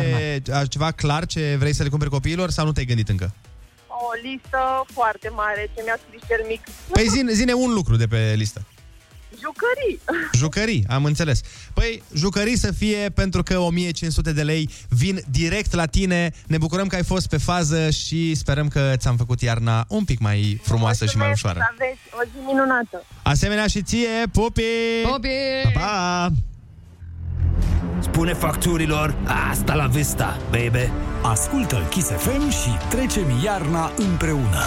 ceva clar ce vrei să le cumperi copiilor sau nu te-ai gândit încă? O listă foarte mare ce mi-a scris cel mic. Păi zine, zine un lucru de pe listă. Jucării. Jucării, am înțeles. Păi, jucării să fie pentru că 1500 de lei vin direct la tine. Ne bucurăm că ai fost pe fază și sperăm că ți-am făcut iarna un pic mai frumoasă și mai Mulțumesc, ușoară. Să aveți o zi minunată. Asemenea și ție, pupi! Pupi! Pa, pa! Spune facturilor, asta la vista, baby. Ascultă Kiss FM și trecem iarna împreună.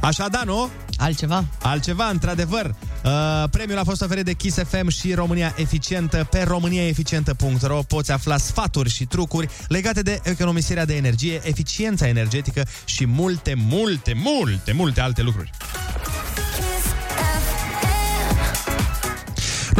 Așa da, nu? Altceva. Altceva, într-adevăr. Uh, premiul a fost oferit de Kiss FM și România Eficientă. Pe româniaeficientă.ro poți afla sfaturi și trucuri legate de economisirea de energie, eficiența energetică și multe, multe, multe, multe alte lucruri.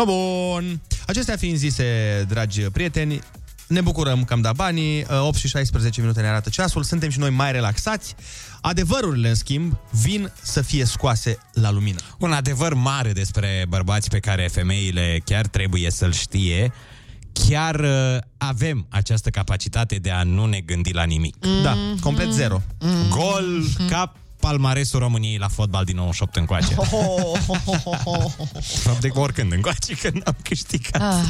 No, bun. Acestea fiind zise, dragi prieteni, ne bucurăm că am dat banii, 8 și 16 minute ne arată ceasul, suntem și noi mai relaxați. Adevărurile, în schimb, vin să fie scoase la lumină. Un adevăr mare despre bărbați pe care femeile chiar trebuie să-l știe. Chiar uh, avem această capacitate de a nu ne gândi la nimic. Da, complet zero. Gol ca palmaresul României la fotbal din 98 încoace. Fapt de oricând încoace când am câștigat. Ah.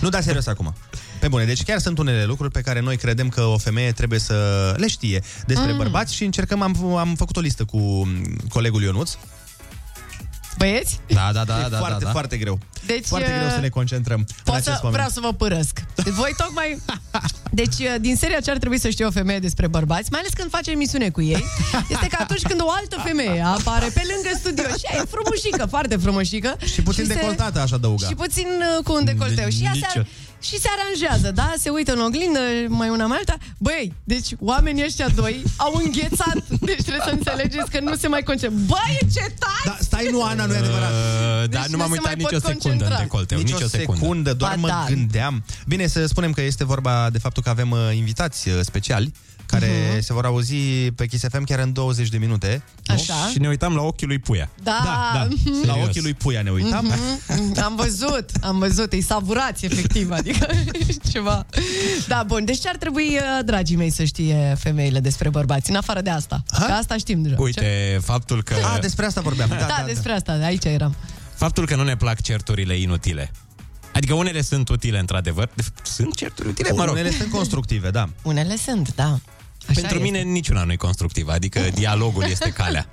Nu, da, serios acum. Pe bune, deci chiar sunt unele lucruri pe care noi credem că o femeie trebuie să le știe despre Mm. bărbați și încercăm, am, am făcut o listă cu mm, colegul Ionuț. Băieți? Da, da, da, e da, foarte, da, da. foarte greu. Deci, foarte uh, greu să ne concentrăm în Pot acest să, moment. vreau să vă părăsc. Voi tocmai... Deci, din seria ce ar trebui să știe o femeie despre bărbați, mai ales când face emisiune cu ei, este că atunci când o altă femeie apare pe lângă studio și ea e frumușică, foarte frumușică. Și puțin se- decoltată, aș adăuga. Și puțin uh, cu un decolteu. Și ea se, Nicio. Și se aranjează, da? Se uită în oglindă, mai una mai alta. Băi, deci oamenii ăștia doi au înghețat. Deci trebuie să înțelegeți că nu se mai concentrează. Băi, ce tare! Da, stai, nu, Ana, nu e adevărat. Uh, da, Deci nu nu m-am se uitat mai pot nicio secundă concentra. în decolteu. Nici Nicio o secundă. secundă, doar Ba mă da. gândeam. Bine, să spunem că este vorba de faptul că avem uh, invitați uh, speciali care Mhm. se vor auzi pe Kiss FM chiar în 20 de minute. nu? Așa. Și ne uitam la ochii lui Puia. Da, Da, da. mhm. La Serios. ochii lui Puia ne uitam. Mhm. Am văzut, am văzut, îi savurați efectiv, adică ceva. Da, bun, deci ce ar trebui, uh, dragii mei, să știe femeile despre bărbați, în afară de asta? Că asta știm deja. Uite, faptul că... A, despre asta vorbeam. Da, Da, da, da, despre asta, aici eram. Faptul că nu ne plac certurile inutile. Adică unele sunt utile, într-adevăr. De fapt, sunt certuri utile, mă rog. Unele sunt constructive, da. Unele sunt, da. Așa Pentru este. mine niciuna nu e constructivă, adică dialogul este calea.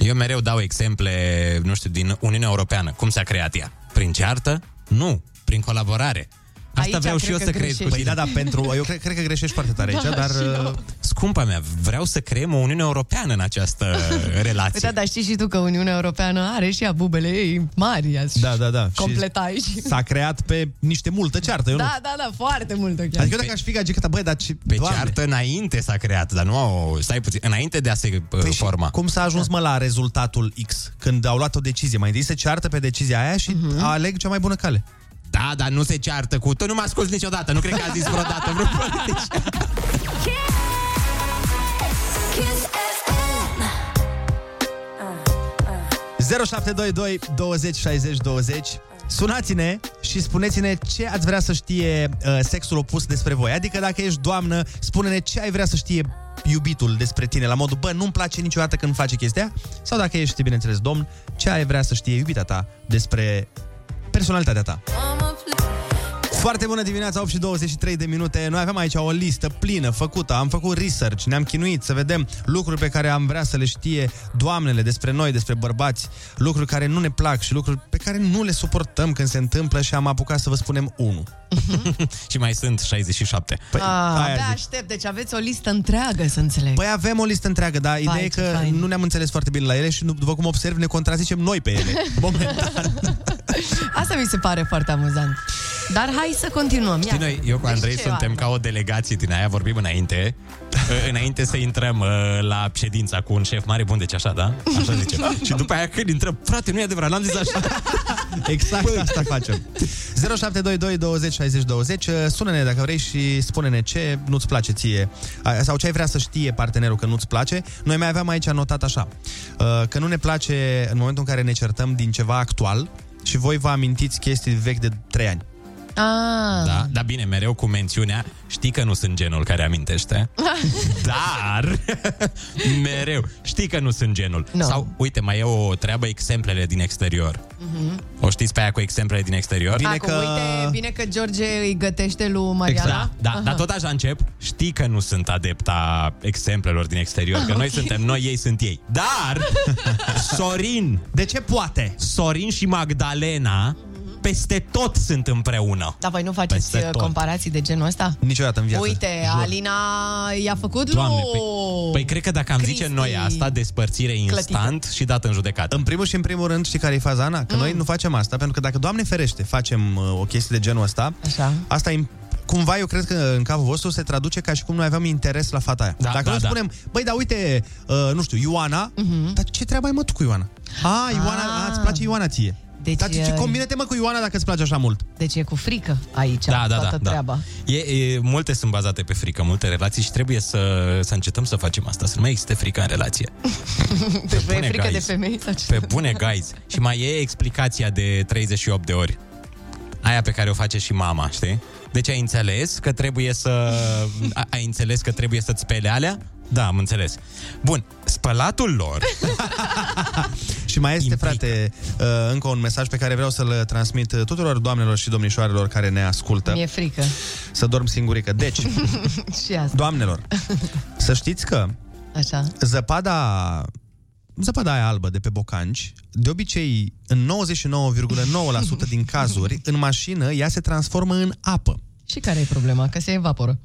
Eu mereu dau exemple, nu știu, din Uniunea Europeană. Cum s-a creat ea? Prin ceartă? Nu, prin colaborare. Asta Aici vreau și cred eu că să creez cu greșești. Păi tine. da, da, pentru... Eu cred, cred că greșești foarte tare aici, Da, dar... și eu. uh, scumpa mea, vreau să creăm o Uniune Europeană în această relație. Uite, dar știi și tu că Uniunea Europeană are și ea bubele ei mari. aș Da, da, da. Completa aici. Și s-a creat pe niște multă ceartă, eu nu. Da, da, da, foarte multă chiar. Adică eu dacă aș fi gagică, băi, dar ce... Pe Doamne. ceartă înainte s-a creat, dar nu au... Stai puțin, înainte de a se Păi păi și forma. cum s-a ajuns, mă, la rezultatul X? Când au luat o decizie. Mai întâi se ceartă pe decizia aia și uh-huh. aleg cea mai bună cale. Da, dar nu se ceartă cu... Tu nu m-a ascult niciodată, nu cred că a zis vreodată vreun politician. Kiss FM. 0722 20 60 20 Sunați-ne și spuneți-ne ce ați vrea să știe uh, sexul opus despre voi. Adică dacă ești doamnă, spune-ne ce ai vrea să știe iubitul despre tine, la modul, bă, nu-mi place niciodată când face chestia, sau dacă ești, bineînțeles, domn, ce ai vrea să știe iubita ta despre personalitatea ta. Foarte bună dimineața, 8 și 23 de minute. Noi avem aici o listă plină, făcută. Am făcut research, ne-am chinuit să vedem lucruri pe care am vrea să le știe doamnele despre noi, despre bărbați, lucruri care nu ne plac și lucruri pe care nu le suportăm când se întâmplă și am apucat să vă spunem unul. și mai sunt 67. Păi, Ah, aia abia zic. aștept, deci aveți o listă întreagă, să înțeleg. Păi avem o listă întreagă, dar ideea e ce că fain. nu ne-am înțeles foarte bine la ele și, nu- după cum observ, ne contrazicem noi pe ele. Momentan. Asta mi se pare foarte amuzant. Dar hai să continuăm. Ia. Știi, noi, eu cu Andrei Deci ce, suntem Ana? ca o delegație din aia, vorbim înainte, uh, înainte să intrăm uh, la ședința cu un șef mare bun, deci așa, da? Așa zice. și după aia când intrăm, frate, nu e adevărat, n-am zis așa. Exact asta facem. 0722 20 60 20 Sună-ne dacă vrei și spune-ne ce nu-ți place ție a- sau ce ai vrea să știe partenerul că nu-ți place. Noi mai aveam aici anotat așa uh, că nu ne place în momentul în care ne certăm din ceva actual și voi vă amintiți chestii vechi de 3 ani. Ah. Da, dar bine, mereu cu mențiunea, știi că nu sunt genul care amintește, dar mereu, știi că nu sunt genul. Nu. Sau, uite, mai e o treabă, exemplele din exterior. Mhm. O știți pe aia cu exemplele din exterior? Bine Acum, că... uite, bine că George îi gătește lui Mariana. Exact. Da, Aha. dar tot așa încep. Știi că nu sunt adepta exemplelor din exterior, că noi Ok. suntem noi, ei sunt ei. Dar Sorin, de ce poate? Sorin și Magdalena peste tot sunt împreună. Dar voi nu faceți Peste uh, tot. comparații de genul ăsta? Niciodată în viață. Uite, Jur. Alina i-a făcut Doamne, lui... păi, păi cred că dacă am zice Cristi noi asta, despărțire instant și dat în judecată. În primul și în primul rând, știi care e faza, Ana? Că mm. noi nu facem asta, pentru că dacă, Doamne ferește, facem uh, o chestie de genul ăsta, Așa. asta e cumva eu cred că în capul vostru se traduce ca și cum noi aveam interes la fata aia. Da, Dacă da, noi da. spunem, băi, dar uite, uh, nu știu, Ioana, Mhm. uh-huh. dar ce treabă ai mă tu cu Ioana? A, Ioana, Ah. a, îți place Ioana ție. Deci, dar ce, ce uh, combine-te mă cu Ioana dacă îți place așa mult? Deci e cu frică aici Da, da, toată da, treaba. da. E, e, multe sunt bazate pe frică, multe relații și trebuie să, să încetăm să facem asta, să nu mai existe frică în relație. Deci vă e bune, frică guys. de femei? Sau ce? Pe bune, guys. Și mai e explicația de 38 de ori. Aia pe care o face și mama, știi? Deci ai înțeles că trebuie să... a- Ai înțeles că trebuie să-ți spele alea? Da, am înțeles. Bun, spălatul lor... Și mai este, frate, uh, încă un mesaj pe care vreau să-l transmit uh, tuturor doamnelor și domnișoarelor care ne ascultă. Mi-e frică. Să dorm singurică. Deci, și asta. doamnelor, să știți că Așa. zăpada zăpada aia albă de pe bocanci, de obicei, în 99,9% din cazuri, în mașină, ea se transformă în apă. Și care e problema? Că se evaporă.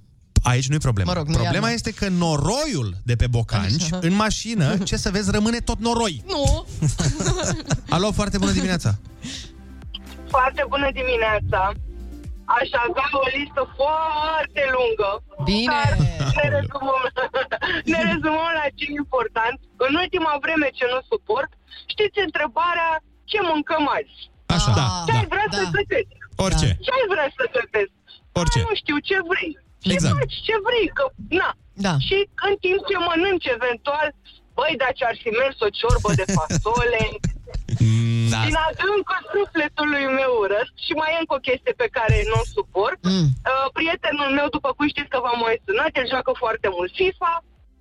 Aici nu e problema. Mă rog, nu problema iarna. este că noroiul de pe bocanci, Așa. în mașină, ce să vezi, rămâne tot noroi. Nu! Alo, foarte bună dimineața! Foarte bună dimineața! Aș avea o listă foarte lungă. Bine! Dar ne rezumăm, ne rezumăm la ce e important. În ultima vreme ce nu suport, știți întrebarea ce mâncăm azi? Așa, da, Ce ai da. vrea să gătesc? Orice. Ce ai vrea să gătesc? Orice. Nu știu, ce vrei. Ce Exact. faci, ce vrei, că, na. Da. Și în timp ce mănânci eventual, băi, dar ce ar fi mers o ciorbă de fasole, Da. din adâncul sufletului meu urăsc și mai e încă o chestie pe care nu o suport. Mm. Uh, prietenul meu, după cum știți că v-am mai sunat, el joacă foarte mult FIFA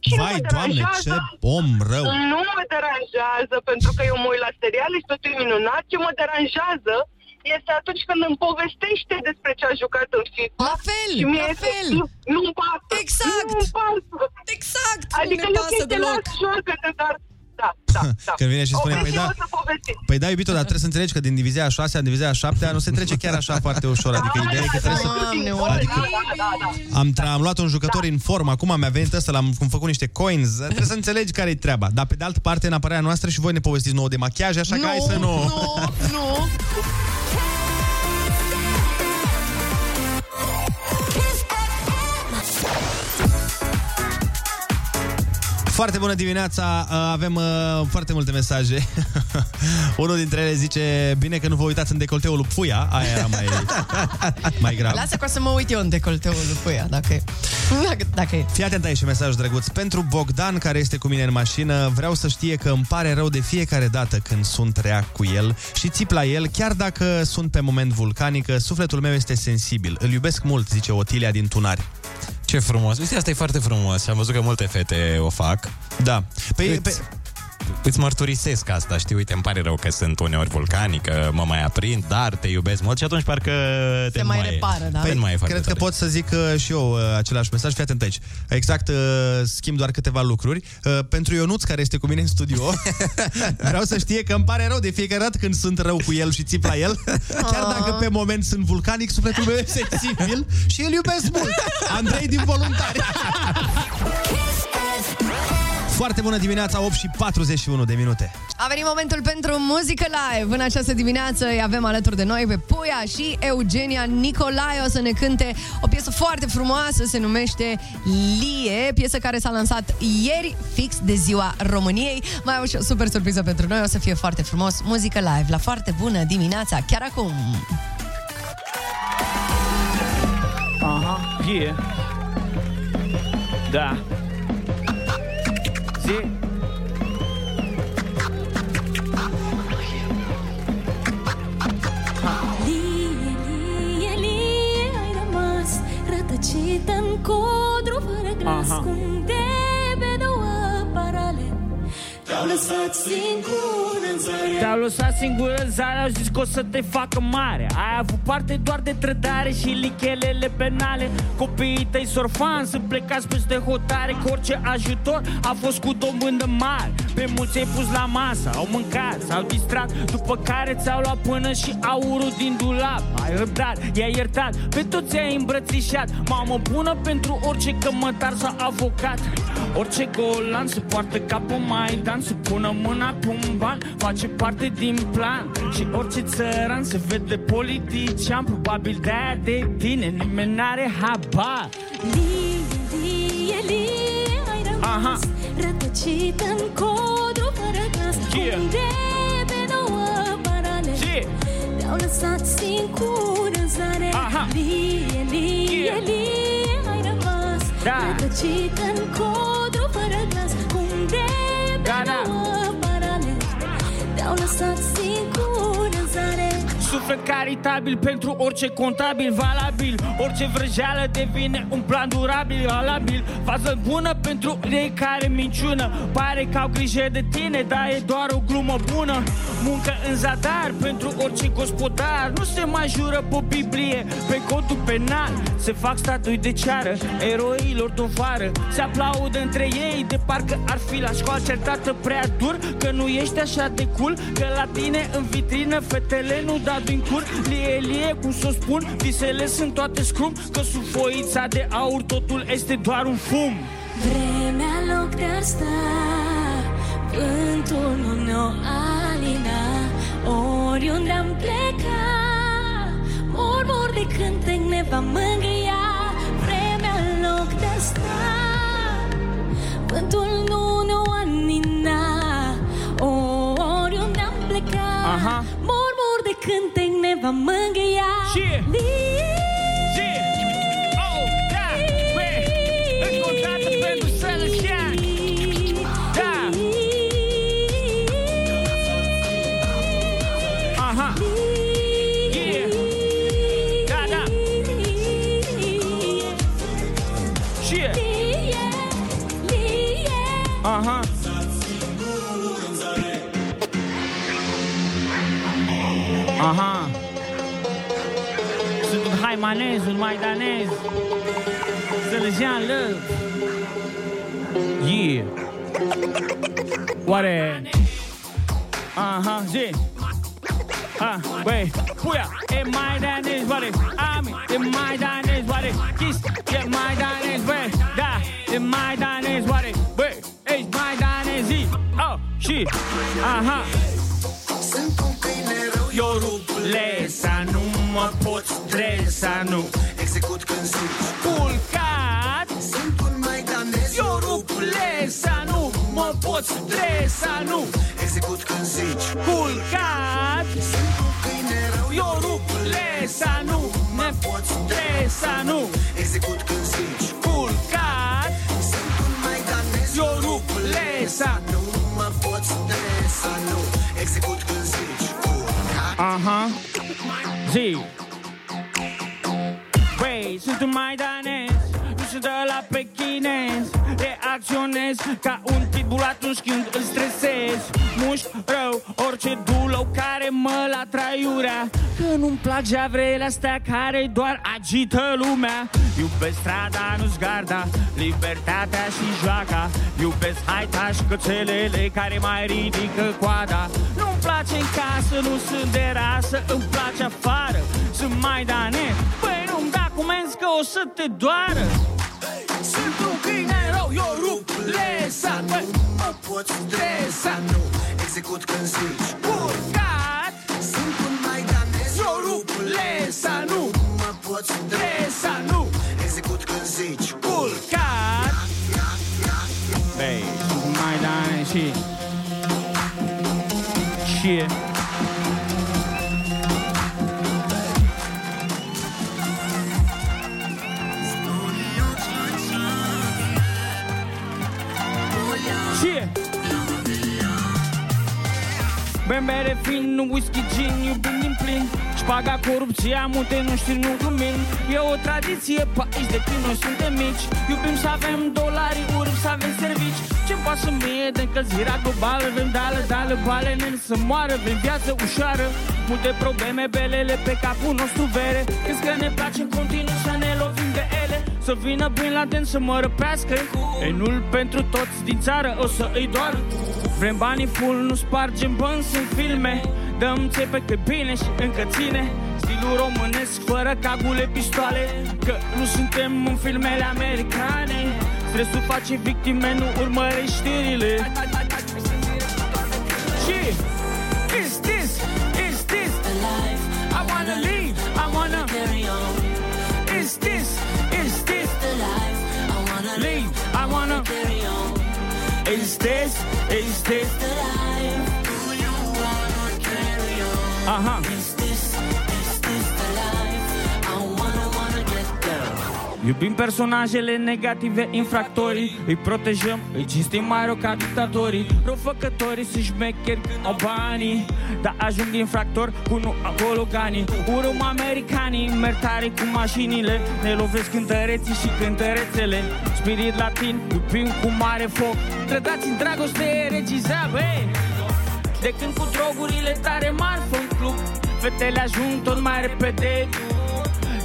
și nu Vai, mă doamne, deranjează. ce om rău! Nu mă deranjează, pentru că eu mă uit la seriale și totul e minunat. Ce mă deranjează este atunci când îmi povestește despre ce a jucat în FIFA. La fel, și mie la efectiv fel. Nu-mi pasă. Exact. Nu-mi pasă. Exact. Adică nu ne eu pasă chestia deloc. la joacă dar da, da, da. Când vine și spune, ok, păi și da. o să povestiți. Păi da, iubito, dar trebuie să înțelegi că din divizia a 6 în divizia a 7 nu se trece chiar așa foarte ușor. Adică ideea e că trebuie să... Doamne, Adică Da, da, da. am, tra- am luat un jucător în formă, acum mi-a venit ăsta, l-am am făcut niște coins. Trebuie să înțelegi care e treaba. Dar pe de altă parte, în apărarea noastră și voi ne povestiți nouă de machiaj, așa că hai să nu... nu, nu. Foarte bună dimineața, uh, avem uh, foarte multe mesaje. Unul dintre ele zice, bine că nu vă uitați în decolteul lui Puia, aia era mai, mai grav. Lasă că o să mă uit eu în decolteul lui Puia, dacă e. Dacă, dacă e. Fii atent aici și mesaj drăguț. Pentru Bogdan, care este cu mine în mașină, vreau să știe că îmi pare rău de fiecare dată când sunt rea cu el și țip la el, chiar dacă sunt pe moment vulcanic, sufletul meu este sensibil. Îl iubesc mult, zice Otilia din Tunari. Ce frumos. Uite, asta e foarte frumos și am văzut că multe fete o fac. Da. Păi, îți, pe... îți mărturisesc asta, știi? Uite, îmi pare rău că sunt uneori vulcanică, mă mai aprind, dar te iubesc mult și atunci parcă te mai repară, da? Te mai e foarte Cred că tare. pot să zic uh, și eu uh, același mesaj. Fii atent aici. Exact, uh, schimb doar câteva lucruri. Uh, pentru Ionuț, care este cu mine în studio, vreau să știe că îmi pare rău de fiecare dată când sunt rău cu el și țip la el. Chiar dacă pe moment sunt vulcanic, sufletul meu e sensibil și îl iubesc mult. Andrei din Voluntari. Foarte bună dimineața, 8 și 41 de minute. A venit momentul pentru muzică live. În această dimineață îi avem alături de noi pe Puia și Eugenia Nicolae. O să ne cânte o piesă foarte frumoasă, se numește Lie, piesă care s-a lansat ieri, fix de ziua României. Mai au și o super surpriză pentru noi, o să fie foarte frumos. Muzică live la foarte bună dimineața, chiar acum. Aha, yeah. Da. Zi. Lie, lie, lie, ai rămas Rătăcită în codru fără glas Aha. Cum de pe două parale Te-au lăsat singur în zare Te-au lăsat singur în zare, au zis că o să te facă mare. Ai avut parte doar de trădare și lichelele penale. Copiii tăi sorfani sunt plecați peste hotare Că orice ajutor a fost cu dobândă mare. Pe mulți ai pus la masă, au mâncat, s-au distrat După care ți-au luat până și aurul din dulap. Ai răbdat, i-ai iertat, pe toți ai îmbrățișat. Mamă bună pentru orice cămătar sau avocat. Orice golan se poartă ca pe Maidan Să pună mâna pe un ban Face parte din plan Și orice țăran se vede politician Probabil de-aia de tine nimeni n-are habar Lie, lie, lie, ai rămas Aha. Rătăcită în codru fără glas Yeah. Cum de pe două parale Yeah. Te-au lăsat singur în zare Aha. Lie, lie, Yeah. lie, ai rămas Da. Rătăcită în codru Suflet caritabil pentru orice contabil valabil Orice vrăjeală devine un plan durabil valabil. Fază bună pentru cei care minciună. Pare că au grijă de tine, dar e doar o glumă bună. Muncă în zadar pentru orice gospodar. Nu se mai jură pe Biblie, pe codul penal. Se fac statui de ceară, eroilor dovară. Se aplaudă între ei de parcă ar fi la școală Certată prea dur. Că nu ești așa de cool Că la tine în vitrină fetele nu dau din cur. Lie, lie, cum să o spun, visele sunt toate scrum Că sub foița de aur totul este doar un fum. Vremea loc de a sta Vântul nu ne-o alina. Oriunde am pleca Murmur de cântec ne va mângâia. Vremea loc de a sta Vântul nu ne-o alina. Oriunde am pleca Aha. Murmur de cântec ne va mângâia. Și- Lie, Aha! Sunt un haimanez, un maidanez. Sălăjean love Yeah Oare... Aha, zi. Ah, băi, puia, e mai danez, oare? Ami, e mai danez, oare? Kiss, e mai danez, băi. Da, e mai danez, oare? Băi, ești mai danez, zi Oh, și, aha Sunt un câine rău, Eu rup lesa, nu mă pot stresa, nu Execut când zici Culcat. Sunt un maidanez Eu rup lesa, nu mă pot stresa, nu Execut când zici Culcat. Sunt un câine rău, Eu rup lesa, nu mă pot stresa, nu Execut când zici Culcat. Sunt un maidanez Eu rup lesa. Nu mă pot stresa, nu Execut când zici Aha. Zi. Băi, sunt un maidanez Nu sunt de la pe chinez Reacționez ca un pitbull atunci când îl stresez. Mușc rău orice dulău care mă la traiurea. Că nu-mi plac javrele astea care doar agită lumea. Iubesc strada, nu garda, libertatea și joaca. Iubesc haita și cățelele care mai ridică coada. Nu-mi place în casă, nu sunt de rasă, îmi place afară. Sunt mai danez, băi nu-mi da comenzi că o să te doară Sunt un câine rău, eu rup lesa, băi Mă pot stresa, nu Execut când zici. Urcat. Sunt un maidanez Eu rup lesa, nu Mă pot Stresa, nu Execut când zici. Urcat. Băi, mai danez și Și Și Bem bere fin, whisky, gin, iubim din plin. Șpaga, corupția, multe nu știu, nu glumim E o tradiție pe aici de când noi suntem mici. Iubim să avem dolari, urâm să avem servici. Ce pasă mie de încălzirea globală? Vrem dală, dală, bale, nen să moară Vrem viață ușoară. Multe probleme, belele pe capul nostru vere. Crezi că ne place în continuu să Să vină Bin Laden să mă răpească. E nu pentru toți din țară o să îi doar Vrem banii full, nu spargem bani, sunt filme. Dăm țepe că bine și încă ține. Stilul românesc fără cagule, pistoale. Că nu suntem în filmele americane. Stresul face victime, nu urmărești știrile. Și Is this, is this? The life I wanna live, I wanna carry on Is this, is this Is this, is this the life? Do you wanna carry on? Aha Is Iubim personajele negative, infractorii Îi protejăm, îi cinstim mai rău ca dictatorii. Răufăcătorii sunt șmecheri când au banii Dar ajung infractor cu nu acolo ganii. Urâm americanii, merg tare cu mașinile Ne lovesc cântăreții și cântărețele. Spirit latin, iubim cu mare foc. Trădați în dragoste, regiza, băi! De când cu drogurile tare mari în club Fetele ajung tot mai repede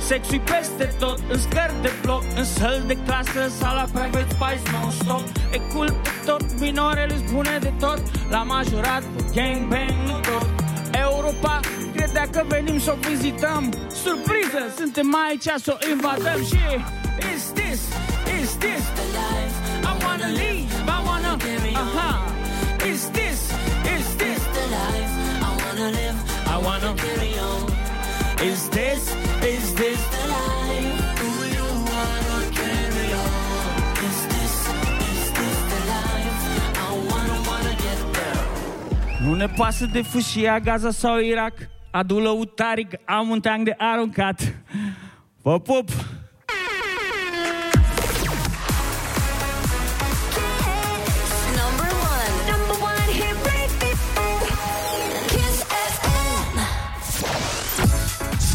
Sexul peste tot, în scări de bloc În săl de clasă sau la private spice non-stop. E cool pe tot, minorele îți bune de tot La majorat, gangbang, nu tot. Europa credea că venim să o vizităm. Surpriză, suntem aici să o invadăm Și is this, is this? The life I wanna live, I wanna, aha. Is this, is this? The life I wanna live, I wanna carry on. Is this, is this the life? Do you wanna carry on? Is this, is this the life? I wanna, wanna get down. Nu ne pasă de fâșia Gaza sau Irak Adu lăutarii că am un tank de aruncat Vă pup!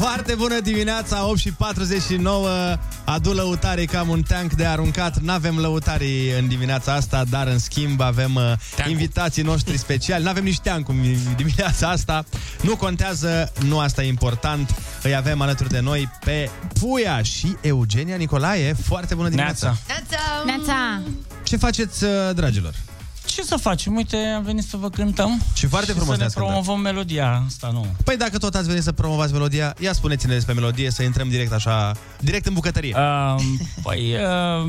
Foarte bună dimineața, 8 și 49 Adu lăutarii că am un tank de aruncat. N-avem lăutarii în dimineața asta Dar în schimb avem uh, invitații noștri speciali. N-avem nici teanc în dimineața asta. Nu contează, nu asta e important. Îi avem alături de noi pe Puia și Eugenia Nicolae. Foarte bună dimineața. Neața! Ce faceți, uh, dragilor? Ce ce să facem? Uite, am venit să vă cântăm. Și foarte frumos să ne ne-ați cântat. promovăm melodia asta nouă. Păi dacă tot ați venit să promovați melodia, ia spuneți-ne despre melodie, să intrăm direct așa, direct în bucătărie. Uh, păi, uh,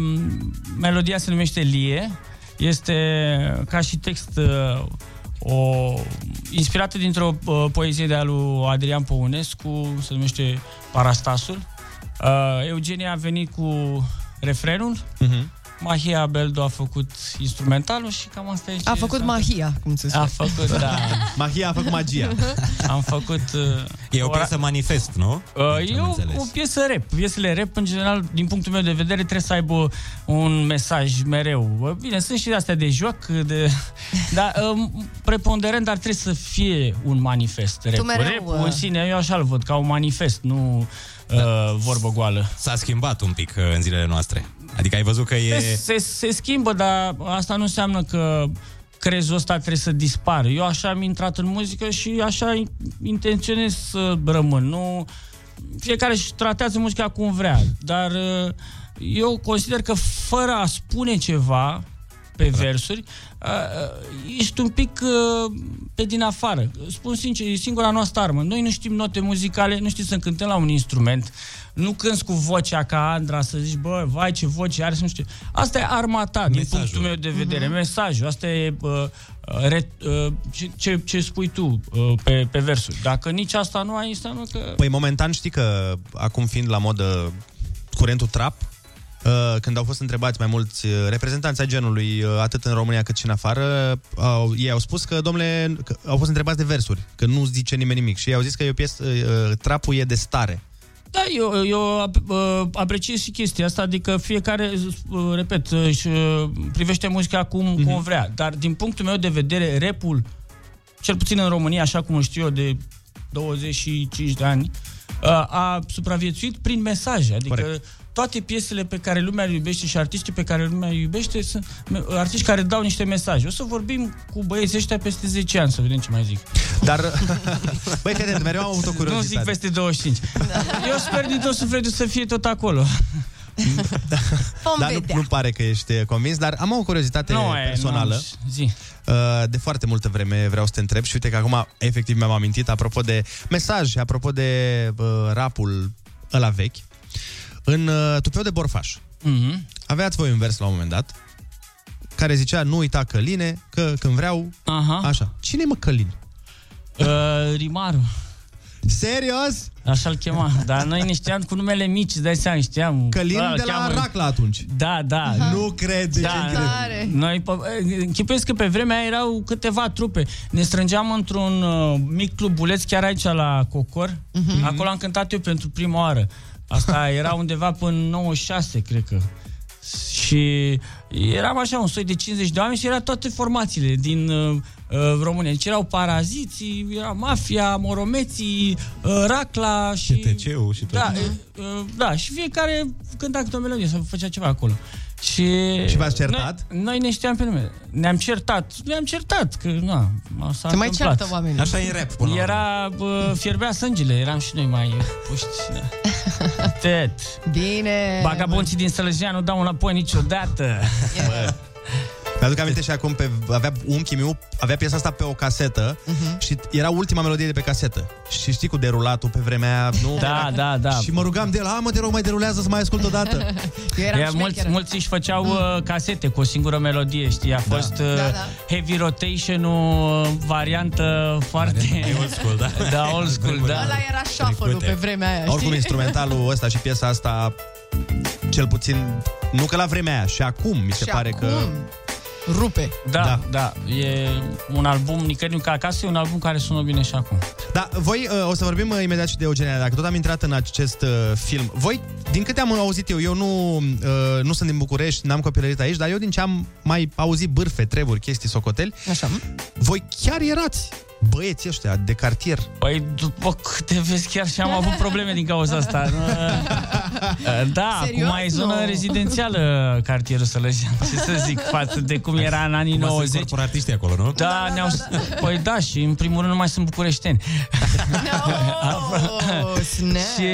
melodia se numește Lie. Este ca și text uh, o, inspirată dintr-o uh, poezie de a lui Adrian Păunescu, se numește Parastasul. Uh, Eugenia a venit cu refrenul, Mhm. Mahia Beldo a făcut instrumentalul și cam asta e ce A făcut s-a mahia, cum se spune. A făcut, da. Mahia a făcut magia. Am făcut... Uh, E o piesă manifest, nu? Uh, e o, o piesă rap. Piesele rap, în general, din punctul meu de vedere, trebuie să aibă un mesaj mereu. Uh, Bine, sunt și de astea de joc, de, dar um, preponderent, dar trebuie să fie un manifest. Rap. mereu, Rap uh, în sine, eu așa-l văd, ca un manifest, nu uh, vorbă goală. S-a schimbat un pic uh, în zilele noastre. Adică ai văzut că e... Se, se, se schimbă, dar asta nu înseamnă că crezul ăsta trebuie să dispară. Eu așa am intrat în muzică și așa in- intenționez să rămân. Nu... Fiecare își tratează muzica cum vrea, dar uh, eu consider că fără a spune ceva pe versuri, uh, uh, ești un pic uh, pe din afară. Spun sincer, e singura noastră armă. Noi nu știm note muzicale, nu știm să cântăm la un instrument, nu cânți cu vocea ca Andra să zici, bă, vai ce voce are, să nu știu. Asta e arma ta, din Mesajul. punctul meu de vedere. Mhm. Mesajul, asta e uh, uh, re, uh, ce, ce, ce spui tu uh, pe, pe versuri. Dacă nici asta nu ai, înseamnă că... Păi momentan știi că acum fiind la modă curentul trap, uh, când au fost întrebați mai mulți uh, reprezentanți ai genului, uh, atât în România cât și în afară, au, ei au spus că, domnule, că au fost întrebați de versuri, că nu zice nimeni nimic. Și ei au zis că e o piesă, uh, trapul e de stare. Da, eu, eu ap- uh, apreciez și chestia asta, adică fiecare, uh, repet, uh, își uh, privește muzica cum, mm-hmm. cum vrea, dar din punctul meu de vedere, repul, cel puțin în România, așa cum îl știu eu de 25 de ani, uh, a supraviețuit prin mesaje, adică Corect. Toate piesele pe care lumea le iubește și artiștii pe care lumea le iubește sunt me- artiști care dau niște mesaje. O să vorbim cu băieții ăștia peste 10 ani, să vedem ce mai zic. Dar, băi, fii atent, mereu am avut o Nu zic curiozitate. peste 25. Eu sper din tot sufletul să fie tot acolo. Vom Dar nu, vedea. nu pare că ești convins, dar am o curiozitate Nu, e, personală. nu, zi. Uh, De foarte multă vreme vreau să te întreb și uite că acum efectiv mi-am amintit apropo de mesaj, apropo de uh, rapul ăla vechi. În uh, Tupeu de Borfaș Mhm. aveați voi un vers la un moment dat care zicea nu uita Căline, că când vreau, Aha. așa. Cine mă Călin? Uh, Rimaru. Serios? Așa-l chema. Dar noi ne știam cu numele mici, îți dai seama, știam. Călin Ăla de la cheamă- Racla atunci. Da, da. Aha. Nu cred, deci da, incredibil. Tare. Noi, pă- închipuiesc că pe vremea aia erau câteva trupe. Ne strângeam într-un uh, mic clubuleț chiar aici la Cocor. Mhm. Acolo am cântat eu pentru prima oară. Asta era undeva până în 96, cred că. Și eram așa un soi de 50 de oameni și era toate formațiile din uh, uh, România. Deci erau paraziții, era mafia, moromeții, uh, racla și... TTC-ul și tot. Da, uh, uh, da, și fiecare cânta câte o melodie sau făcea ceva acolo. Și, Și v-ați certat? Noi, noi ne știam pe nume. Ne-am certat. Ne-am certat, că na, s-a Se mai întâmplat. ceartă oamenii. Așa e rap până la urmă. Era, bă, fierbea sângele, eram și noi mai puști. Da. Tet. Bine. Bagabonții din Sălăjea nu dau înapoi niciodată. Mi-aduc aminte și acum pe, avea unchiul meu, avea piesa asta pe o casetă Mhm. și era ultima melodie de pe casetă. Și știi cu derulatul pe vremea aia, nu? Da, Era- da, da. Și mă rugam de el, a, mă, te rog, mai derulează să mai ascult o dată. Eu eram Ea, mulți, șmecheră. mulți își făceau uh, casete cu o singură melodie, știi? A fost uh, Da, da. Heavy Rotation-ul, uh, variantă foarte... old school, da? Da, old school, da. Ăla era shuffle-ul pe vremea aia, Oricum, știi? instrumentalul ăsta și piesa asta, cel puțin, nu că la vremea aia, și acum mi se Și pare acum că... Rupe. Da, da, da. E un album, nicăieri nu ca acasă, e un album care sună bine și acum. Da, voi, uh, o să vorbim uh, imediat și de Eugenia, dacă tot am intrat în acest uh, film. Voi, din câte am auzit eu, eu nu, uh, nu sunt din București, n-am copilărit aici, dar eu din ce am mai auzit bârfe, treburi, chestii, socoteli, Așa. voi chiar erați băieții ăștia de cartier. Păi, după câte vezi, chiar și am avut probleme din cauza asta. Da, Serios? acum e zonă Nu. rezidențială cartierul Sălăjean. Ce să zic, față de cum era în anii Acum sunt 90. corporatiști acolo, nu? Da, ne-au... Păi da, și în primul rând nu mai sunt bucureșteni. Oh, snap. și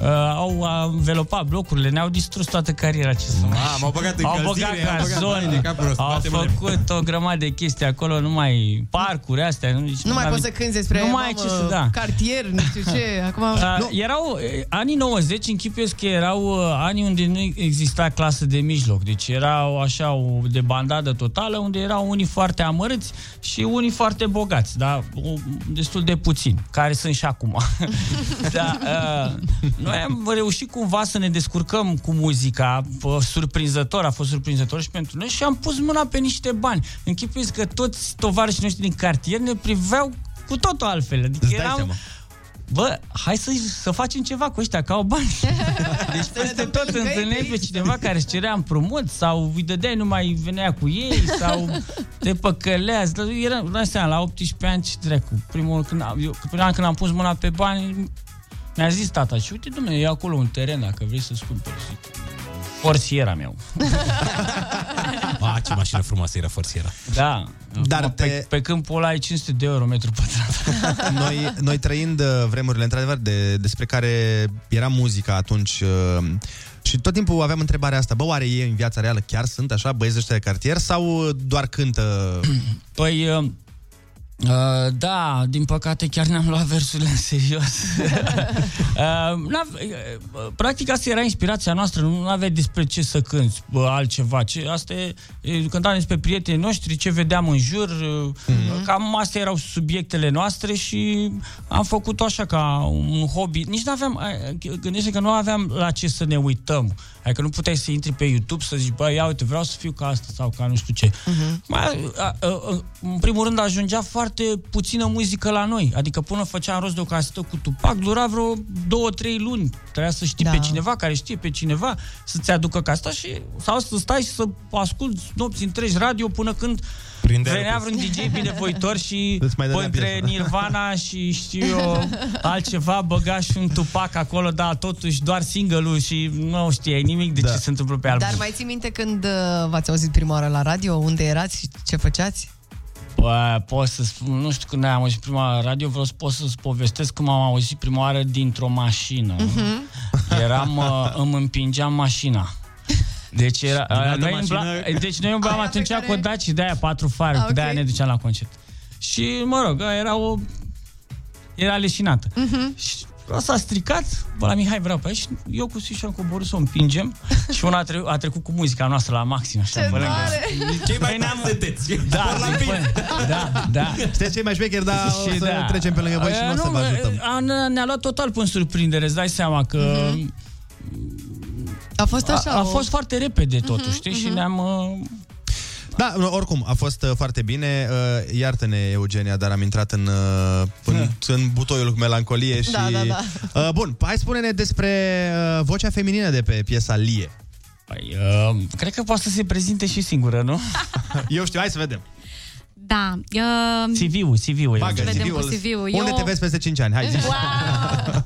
uh, au învelopat blocurile, ne-au distrus toată cariera. Ce să mai... Mamă, au băgat Au încălzire, băgat au băgat bani de cazoni, capul ăsta, au bate mâine. făcut o grămadă de chestii acolo, numai parcuri astea. Nu, Nu mai poți să cânti despre Nu mai ai mamă, ce să da. cartier, nu știu ce. Acum... Uh, erau uh, anii 90, închipuiesc că erau uh, ani unde nu exista clasă de mijloc. Deci erau așa o de bandadă totală, unde erau unii foarte amărâți și unii foarte bogați, dar o, destul de puțini, care sunt și acum. da, uh, noi am reușit cumva să ne descurcăm cu muzica, uh, surprinzător, a fost surprinzător și pentru noi și am pus mâna pe niște bani. Închipuiesc că toți tovarășii noștri din cartier ne priveau cu totul altfel. Adică Îți dai eram, seama. Bă, hai să, să facem ceva cu ăștia, ca au bani. Deci peste tot întâlneai pe cineva care își cerea împrumut sau îi dădeai, nu mai venea cu ei sau te păcăleați. Dar Era, dai seama, la 18 ani ce dracu. Primul, când, am- eu, primul an când am pus mâna pe bani, mi-a zis tata, și uite, domnule, e acolo un teren dacă vrei să-ți cumperi. Zic, Forțiera meu. A, ce mașină frumoasă era forțiera. Da. Dar Acum, te- pe, pe câmpul ăla ai 500 de euro metru pătrat. Noi, noi trăind uh, vremurile, într-adevăr, de, despre care era muzica atunci uh, și tot timpul aveam întrebarea asta, bă, oare ei în viața reală chiar sunt așa băieți ăștia de cartier sau doar cântă? Păi, uh, uh, da, din păcate chiar ne-am luat versurile în serios. uh, n-ave- uh, practic asta era inspirația noastră, nu aveai despre ce să cânti bă, altceva. Ce, asta e, e, cântam despre prietenii noștri, ce vedeam în jur, mm-hmm. cam astea erau subiectele noastre și am făcut-o așa ca un hobby. Nici nu aveam, uh, gândește că nu aveam la ce să ne uităm. Adică nu puteai să intri pe YouTube să zici, bă, ia uite, vreau să fiu ca asta sau ca nu știu ce. Uh-huh. Mai, a, a, a, în primul rând ajungea foarte puțină muzică la noi. Adică până făceam rost de o casetă cu Tupac, dura vreo două, trei luni. Trebuia să știi Da. pe cineva care știe pe cineva să-ți aducă caseta și sau să stai și să asculti nopți întregi radio până când Prinde venea răpus. vreun DJ binevoitor și Îți mai dădea între piesă. Nirvana și știu eu altceva băga și un Tupac acolo, da, totuși doar single-ul și nu știai nimic de da. ce se întâmplă pe album. Dar mai ții minte când uh, v-ați auzit prima oară la radio? Unde erați și ce făceați? Bă, pot să spun, nu știu când am auzit prima oară radio, vreau să pot să-ți povestesc cum am auzit prima oară dintr-o mașină. Uh-huh. Eram, uh, îmi împingeam mașina. Deci era, Din altă noi mașină- umbla, deci noi umblam Aia pe atunci care- cu Daci de aia patru fare, Ah, okay. de aia ok. ne duceam la concert. Și, mă rog, era o... Era leșinată. Mhm. Și asta a stricat, bă, la Mihai vreau pe aici, și eu cu Sișu am coborât să o împingem și una a, tre- a trecut cu muzica noastră la maxim, așa, Ce pe lângă. tare! Cei mai Păi ne-am- tari sunteți. Da, zic, bă, da, da. Sunteți cei mai șmecheri, dar o Și să da. trecem pe lângă voi și E, nu o să vă ajutăm. a- ne- Ne-a luat total până surprindere, îți dai seama că A fost așa a, a o- fost foarte repede totul, știi? Și ne-am... uh, Da, oricum, a fost uh, foarte bine. Uh, Iartă-ne, Eugenia, dar am intrat în, uh, în, în butoiul cu melancolie și... Da, da, da. Uh, bun, hai spune-ne despre uh, vocea feminină de pe piesa Lie. Păi, uh, cred că poate să se prezinte și singură, nu? Eu știu, hai să vedem. Da. Uh, CV-ul, CV-ul. e. Bagă vedem CV-ul. cu CV-ul. Unde Eu- te vezi peste 5 ani? Hai, zi. Wow!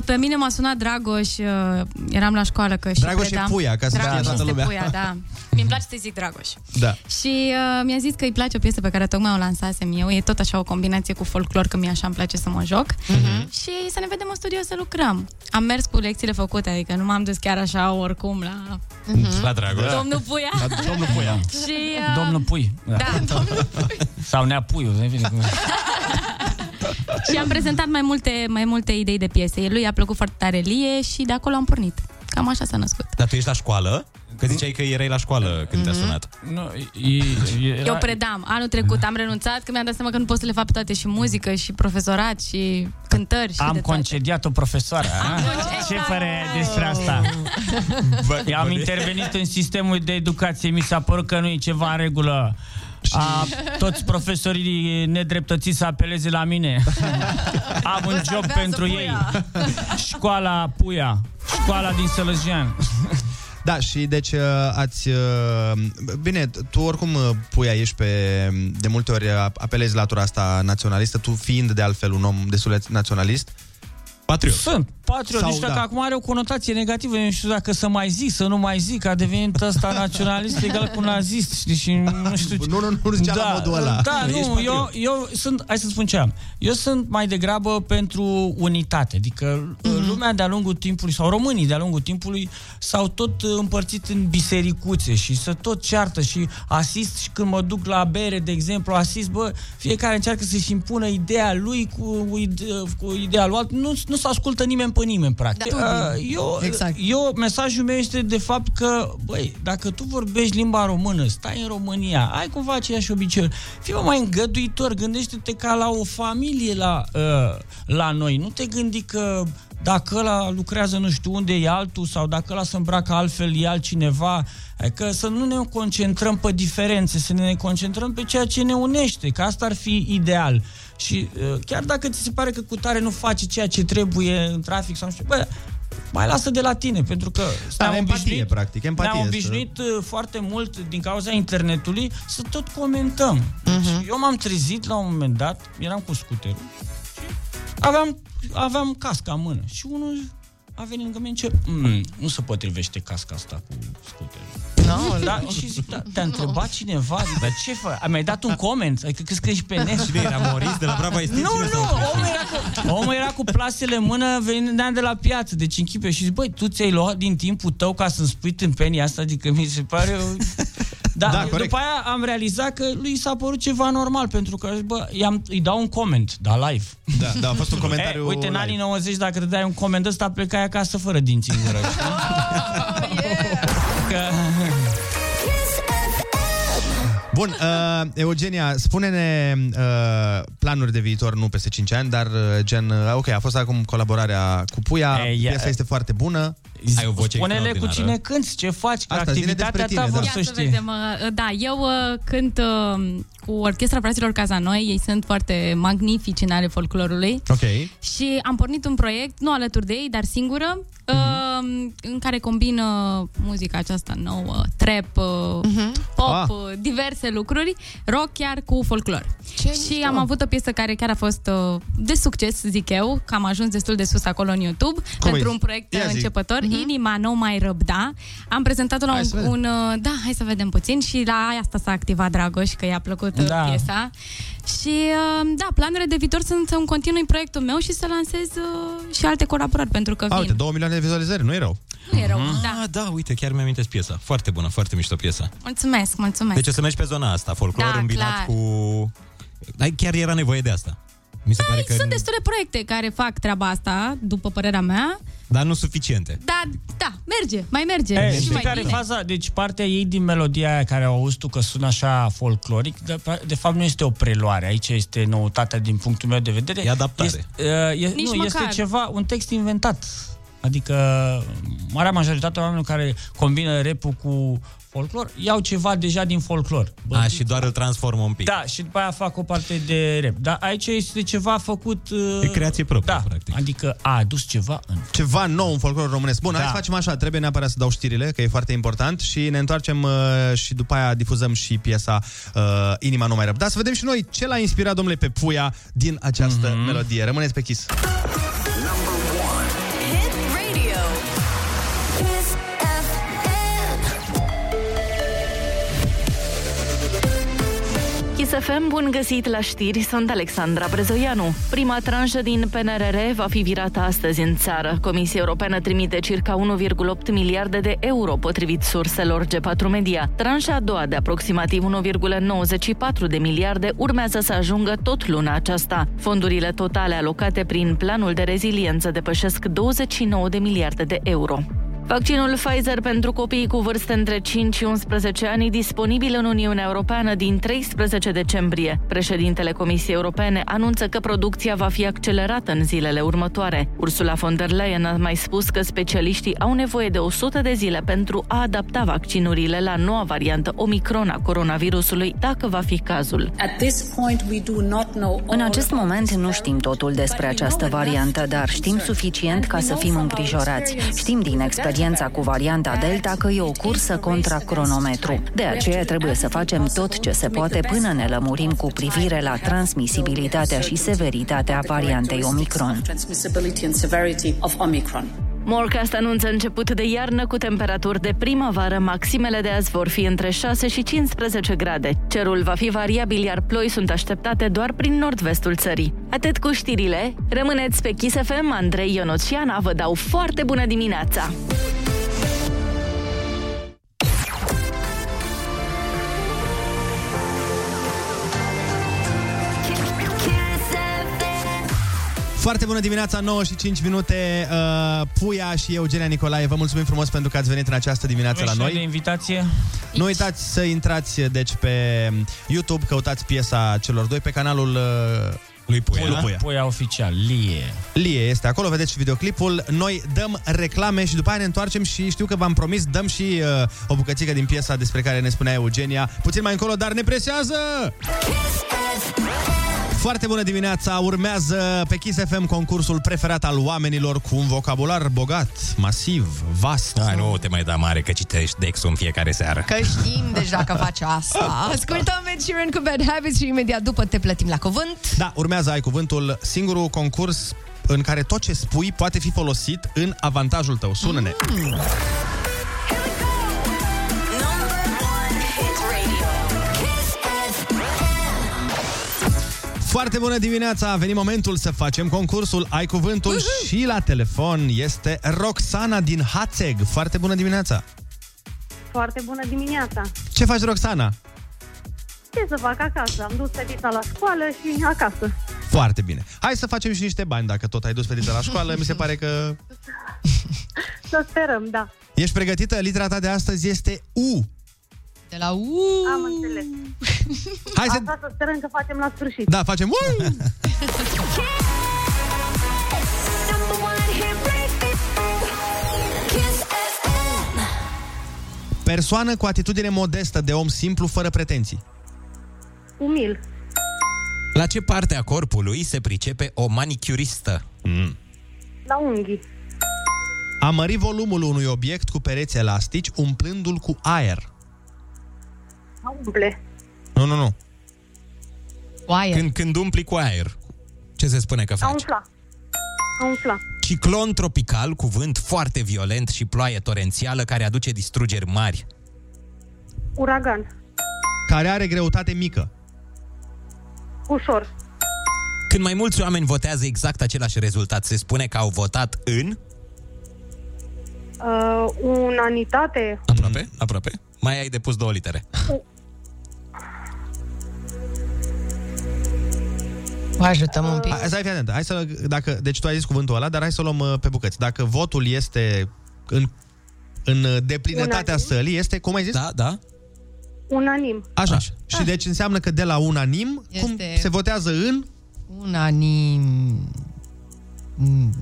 Pe mine m-a sunat Dragoș, uh, eram la școală că și Dragoș e predam. puia, ca să știe Dragoș toată este lumea. puia, da. Mi-mi place să-i zic Dragoș. Da. Și uh, mi-a zis că îi place o piesă pe care tocmai o lansasem eu. E tot așa o combinație cu folclor, că mie așa îmi place să mă joc. Mhm. Și să ne vedem în studio să lucrăm. Am mers cu lecțiile făcute, adică nu m-am dus chiar așa oricum la La Dragoș. domnul Puia. La domnul Puia. Și, uh, Domnul Pui. Da, domnul Sau Nea Puiu. depinde cum- Și am prezentat mai multe, mai multe idei de piese. Lui a plăcut foarte tare Lie și de acolo am pornit. Cam așa s-a născut. Dar tu ești la școală? Că ziceai că erai la școală când te-a sunat. Nu, e, e, Eu predam. Anul trecut am renunțat că mi-am dat seama că nu pot să le fac pe toate și muzică și profesorat și cântări și Am de toate. concediat o profesoară. a? Ce părere ai despre asta? Eu am intervenit în sistemul de educație, mi s-a părut că nu e ceva în regulă. A, toți profesorii nedreptățiți să apeleze la mine. Am un job pentru ei. Școala Puia. Școala din Sălăjean. Da, și deci uh, ați... uh, Bine, tu oricum uh, pui aici pe... De multe ori uh, apelezi latura asta naționalistă, tu fiind de altfel un om destul de naționalist. Patriot. Sunt patriot, Sau, nu știu da. dacă acum are o conotație negativă, eu nu știu dacă să mai zic, să nu mai zic, a devenit ăsta naționalist egal cu nazist, știi, și nu știu ce. Nu, nu, nu zicea la modul ăla. Da, Ești nu, eu, patriot. eu sunt, hai să spun ce am, eu sunt mai degrabă pentru unitate, adică Mhm. lumea de-a lungul timpului, sau românii de-a lungul timpului, s-au tot uh, împărțit în bisericuțe și să tot ceartă și asist și când mă duc la bere, de exemplu, asist, bă, fiecare încearcă să-și impună ideea lui cu, ide- cu ideea lui altul, nu, nu se ascultă nimeni pe nimeni, practic. Da. Uh, eu, Exact. eu, mesajul meu este de fapt că, băi, dacă tu vorbești limba română, stai în România, ai cumva aceeași obiceiuri, fii mă mai îngăduitor, gândește-te ca la o familie la, uh, la noi, nu te gândi că dacă ăla lucrează nu știu unde e altul sau dacă ăla se îmbracă altfel e altcineva, adică să nu ne concentrăm pe diferențe, să ne concentrăm pe ceea ce ne unește, că asta ar fi ideal. Și uh, chiar dacă ți se pare că cu tare nu face ceea ce trebuie în trafic sau nu știu, bă, mai lasă de la tine, pentru că Da, ne-am empatie, obișnuit, practic, empatie ne-am este. obișnuit uh, foarte mult din cauza internetului să tot comentăm. Deci, Mhm. Eu m-am trezit la un moment dat, eram cu scuterul și aveam, aveam casca în mână și unul a venit lângă mine și zice, "Mm, nu se potrivește casca asta cu scuterul. No, Da, și zic, da, te-a întrebat cineva, dar ce fă? Ai mai dat un coment? Adică crezi că ești pe net? Cine era, Moris de la Brava Estate? Nu, Cine nu, s-a omul era, cu, omul era cu plasele în mână, venea de la piață, deci închipe și zic, băi, tu ți-ai luat din timpul tău ca să-mi spui tâmpenia asta, adică mi se pare... O... Da, Da, da corect. după aia am realizat că lui s-a părut ceva normal, pentru că, bă, i-am, îi dau un coment, da, live. Da, da, a fost un comentariu E, uite, în live. anii 90, dacă te dai un coment ăsta, plecai acasă fără dinți în gură, știi? Că... Bun, uh, Eugenia, spune-ne uh, planuri de viitor, nu peste 5 ani, dar uh, gen, uh, ok, a fost acum colaborarea cu Puia, E, ia- piesa este foarte bună. Ai o voce Spune-le cu extraordinară. cine cânti, ce faci, că Asta, zine activitatea despre ta tine, vor da. să Ia să știe. vedem. uh, Da, eu uh, cânt uh, cu Orchestra Fraților Cazanoi, ei sunt foarte magnifici în ale folclorului. Ok. Și am pornit un proiect, nu alături de ei, dar singură, Mhm. uh, în care combină muzica aceasta nouă, trap, uh, pop, Ah. uh, diverse lucruri, rock chiar cu folclor. Ce și mișto. am avut o piesă care chiar a fost uh, de succes, zic eu, că am ajuns destul de sus acolo în YouTube, Cum pentru e? un proiect Ia uh, zi. începător, Inima nu mai răbda. Am prezentat-o la Hai să un, vedem. un... uh, Da, hai să vedem puțin și la asta s-a activat Dragoș, că i-a plăcut uh, Da. piesa. Și uh, da, planurile de viitor sunt să-mi continui proiectul meu și să lansez uh, și alte colaborări, pentru că A, vin. uite, 2 milioane de vizualizări, nu e rău. Nu e rău, Ah, da. da, uite, chiar mi-am amintesc piesa. Foarte bună, foarte mișto piesa. Mulțumesc, mulțumesc. Deci o să mergi pe zona asta, folclor Da, îmbinat clar. cu... Dar chiar era nevoie de asta. Mi se pare că... Sunt destule proiecte care fac treaba asta, după părerea mea, Dar nu suficiente. dar da, merge, mai merge. E, și știi mai care e bine. faza? Deci partea ei din melodia aia care au auzit tu că sună așa folcloric, de, de fapt nu este o preluare. Aici este noutatea din punctul meu de vedere. E adaptare. Este, uh, e, Nici nu, este măcar. ceva, un text inventat. Adică marea majoritate a oamenilor care combină rap cu folclor iau ceva deja din folclor. A, și doar îl transformă un pic. Da, și după aia fac o parte de rap. Dar aici este ceva făcut... Uh, E creație proprie, da, practic. adică a adus ceva în Ceva nou în folclorul românesc. Bun, da. hai să facem așa, trebuie neapărat să dau știrile, că e foarte important și ne întoarcem uh, și după aia difuzăm și piesa uh, Inima nu mai răbda. Să vedem și noi ce l-a inspirat, domnule, pe Puia din această mm-hmm. melodie. Rămâneți pe Kiss. Kiss FM, bun găsit la știri, sunt Alexandra Brezoianu. Prima tranșă din PNRR va fi virată astăzi în țară. Comisia Europeană trimite circa 1,8 miliarde de euro, potrivit surselor G4 Media. Tranșa a doua de aproximativ 1,94 de miliarde urmează să ajungă tot luna aceasta. Fondurile totale alocate prin planul de reziliență depășesc 29 de miliarde de euro. Vaccinul Pfizer pentru copiii cu vârste între 5 și 11 ani e disponibil în Uniunea Europeană din 13 decembrie. Președintele Comisiei Europene anunță că producția va fi accelerată în zilele următoare. Ursula von der Leyen a mai spus că specialiștii au nevoie de 100 de zile pentru a adapta vaccinurile la noua variantă Omicron a coronavirusului, dacă va fi cazul. În acest moment nu știm totul despre această variantă, dar știm suficient ca să fim îngrijorați. Știm din experiență experiența cu varianta Delta că e o cursă contra cronometru. De aceea trebuie să facem tot ce se poate până ne lămurim cu privire la transmisibilitatea și severitatea variantei Omicron. Transmissibility and severity of Omicron. Morecast anunță început de iarnă cu temperaturi de primăvară. Maximele de azi vor fi între 6 și 15 grade. Cerul va fi variabil, iar ploi sunt așteptate doar prin nord-vestul țării. Atât cu știrile. Rămâneți pe Kiss FM, Andrei Ionuțiana vă dau foarte bună dimineața! Foarte bună dimineața, 9 și 5 minute. Uh, Puia și Eugenia Nicolae, vă mulțumim frumos pentru că ați venit în această dimineață la Și noi. de invitație. Nu uitați să intrați deci pe YouTube, căutați piesa celor doi pe canalul uh, lui Puia. Lui Puia. Puia oficial, Lie. Lie este acolo, vedeți și videoclipul. Noi dăm reclame și după aia ne întoarcem și știu că v-am promis, dăm și uh, o bucățică din piesa despre care ne spunea Eugenia. Puțin mai încolo, dar ne presează! Foarte bună dimineața! Urmează pe Kiss FM concursul preferat al oamenilor cu un vocabular bogat, masiv, vast. Hai, nu te mai da mare că citești Dexul în fiecare seară. Că știm deja că face asta. Ascultăm Ed Sheeran cu Bad Habits și imediat după te plătim la cuvânt. Da, urmează Ai Cuvântul, singurul concurs în care tot ce spui poate fi folosit în avantajul tău. Sună-ne! Hit Foarte bună dimineața! A venit momentul să facem concursul Ai Cuvântul și la telefon este Roxana din Hațeg. Foarte bună dimineața! Foarte bună dimineața! Ce faci, Roxana? Ce să fac acasă? Am dus fetița la școală și acasă. Foarte bine. Hai să facem și niște bani dacă tot ai dus fetița la școală. Mi se pare că... Să sperăm, da. Ești pregătită? Litera ta de astăzi este U. De la U. Am înțeles. Hai să... Asta să sperăm că facem la sfârșit. Da, facem U. Kiss FM. Persoană cu atitudine modestă de om simplu, fără pretenții. Umil. La ce parte a corpului se pricepe o manicuristă? Mm. La unghii. A mări volumul unui obiect cu pereți elastici, umplându-l cu aer. A umple. Nu, nu, nu. Cu aer. Când, când umpli cu aer, ce se spune că A faci? umfla. A umfla. Ciclon tropical cu vânt foarte violent și ploaie torențială care aduce distrugeri mari. Uragan. Care are greutate mică. Ușor. Când mai mulți oameni votează exact același rezultat, se spune că au votat în... Uh, unanitate. Aproape, aproape. Mai ai depus două litere. Vă ajutăm un pic. Hai, stai, fii atent. Hai să, dacă, deci tu ai zis cuvântul ăla, dar hai să o luăm uh, pe bucăți. Dacă votul este în, în uh, deplinătatea Unanim. sălii, este, cum ai zis? Da, da. Unanim. Așa. Așa. Și deci înseamnă că de la unanim, cum Este- se votează în... Unanim. Mm.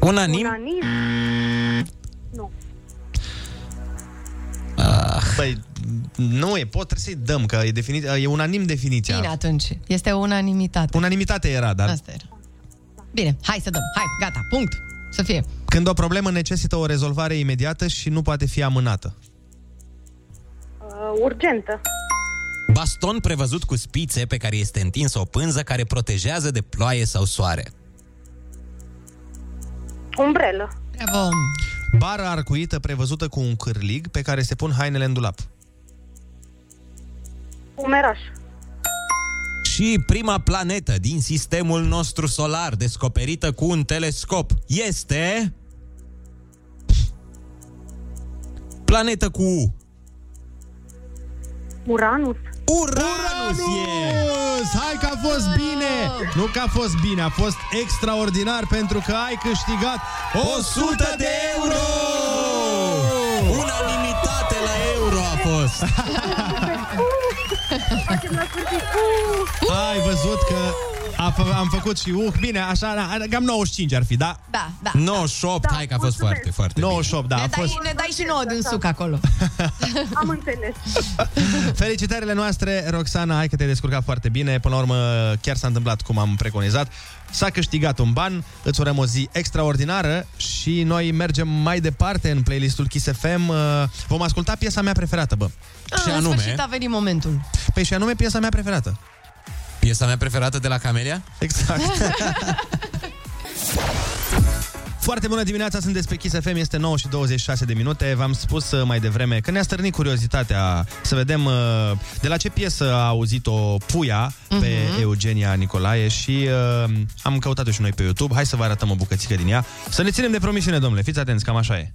Unanim? Unanim. Nu. Ah. Băi, nu e, pot, trebuie să-i dăm, că e, definit, e unanim definiția. Bine, atunci. Este unanimitate. Unanimitate era, dar Asta era. Bine, hai să dăm. Hai, gata, punct. Să fie. când o problemă necesită o rezolvare imediată și nu poate fi amânată. Uh, urgentă. Baston prevăzut cu spițe pe care este întinsă o pânză care protejează de ploaie sau soare. Umbrelă. Bravo. Bară arcuită prevăzută cu un cârlig pe care se pun hainele în dulap. Umeraș. Și prima planetă din sistemul nostru solar descoperită cu un telescop este... Planetă cu U. Uranus. Uranus e! Uranus! Hai că a fost bine! Nu că a fost bine, a fost extraordinar pentru că ai câștigat 100 de euro! Unanimitate la euro a fost! Facem la sfârșit. Ai văzut că A, fă- am făcut și uh, bine, așa, na, cam 95 ar fi, da? Da, da. 98, hai că a fost foarte, foarte 98, da, ne, a dai, fost. ne dai și nouă din suc acolo. Am înțeles. Felicitările noastre, Roxana, hai că te-ai descurcat foarte bine. Până la urmă, chiar s-a întâmplat cum am preconizat. S-a câștigat un ban, îți urăm o zi extraordinară și noi mergem mai departe în playlistul Kiss FM. Uh, Vom asculta piesa mea preferată, bă. Ah, în sfârșit a venit momentul. Păi și anume piesa mea preferată. Piesa mea preferată de la Camelia? Exact. Foarte bună dimineața, sunt pe Kiss FM, este 9 și 26 de minute. V-am spus uh, mai devreme că ne-a stârnit curiozitatea să vedem uh, de la ce piesă a auzit-o Puia pe Mhm. Eugenia Nicolae și uh, am căutat-o și noi pe YouTube. Hai să vă arătăm o bucățică din ea. Să ne ținem de promisiune, domnule. Fiți atenți, cam așa e.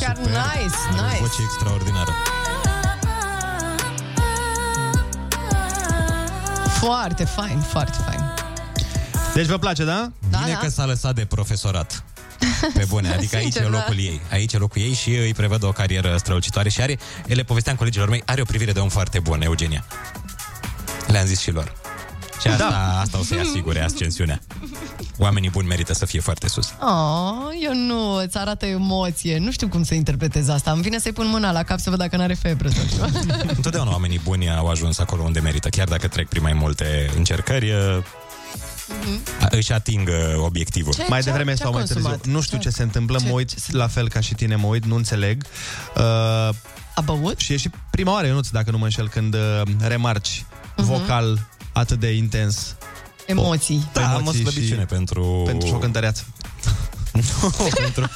mișto. Chiar nice, Are o nice. voce extraordinară. Foarte fain, foarte fain. Deci vă place, da? Da, Bine da. că s-a lăsat de profesorat. Pe bune, adică aici Sincer, e da. locul ei. Aici e locul ei și îi prevăd o carieră strălucitoare și are, ele povesteam colegilor mei, are o privire de om foarte bun, Eugenia. Le-am zis și lor. Și asta, da. asta o să-i asigure ascensiunea. Oamenii buni merită să fie foarte sus. Oh, eu nu, îți arată emoție. Nu știu cum să interpretez asta. Îmi vine să-i pun mâna la cap să văd dacă n-are febră sau ceva. Întotdeauna oamenii buni au ajuns acolo unde merită, chiar dacă trec prin mai multe încercări, a- își ating uh, obiectivul. Ce- mai ce- devreme ce-a sau mai consumat? târziu. Nu știu ce, Ce- se întâmplă, ce- mă uit la fel ca și tine, mă uit, nu înțeleg. Uh, A băut? și e și prima oară, Ionuț, dacă nu mă înșel, când uh, remarci Mhm. vocal atât de intens. Emoții. Da, am o Emoții slăbiciune și- pentru... Pentru și o cântăreață. Nu, pentru...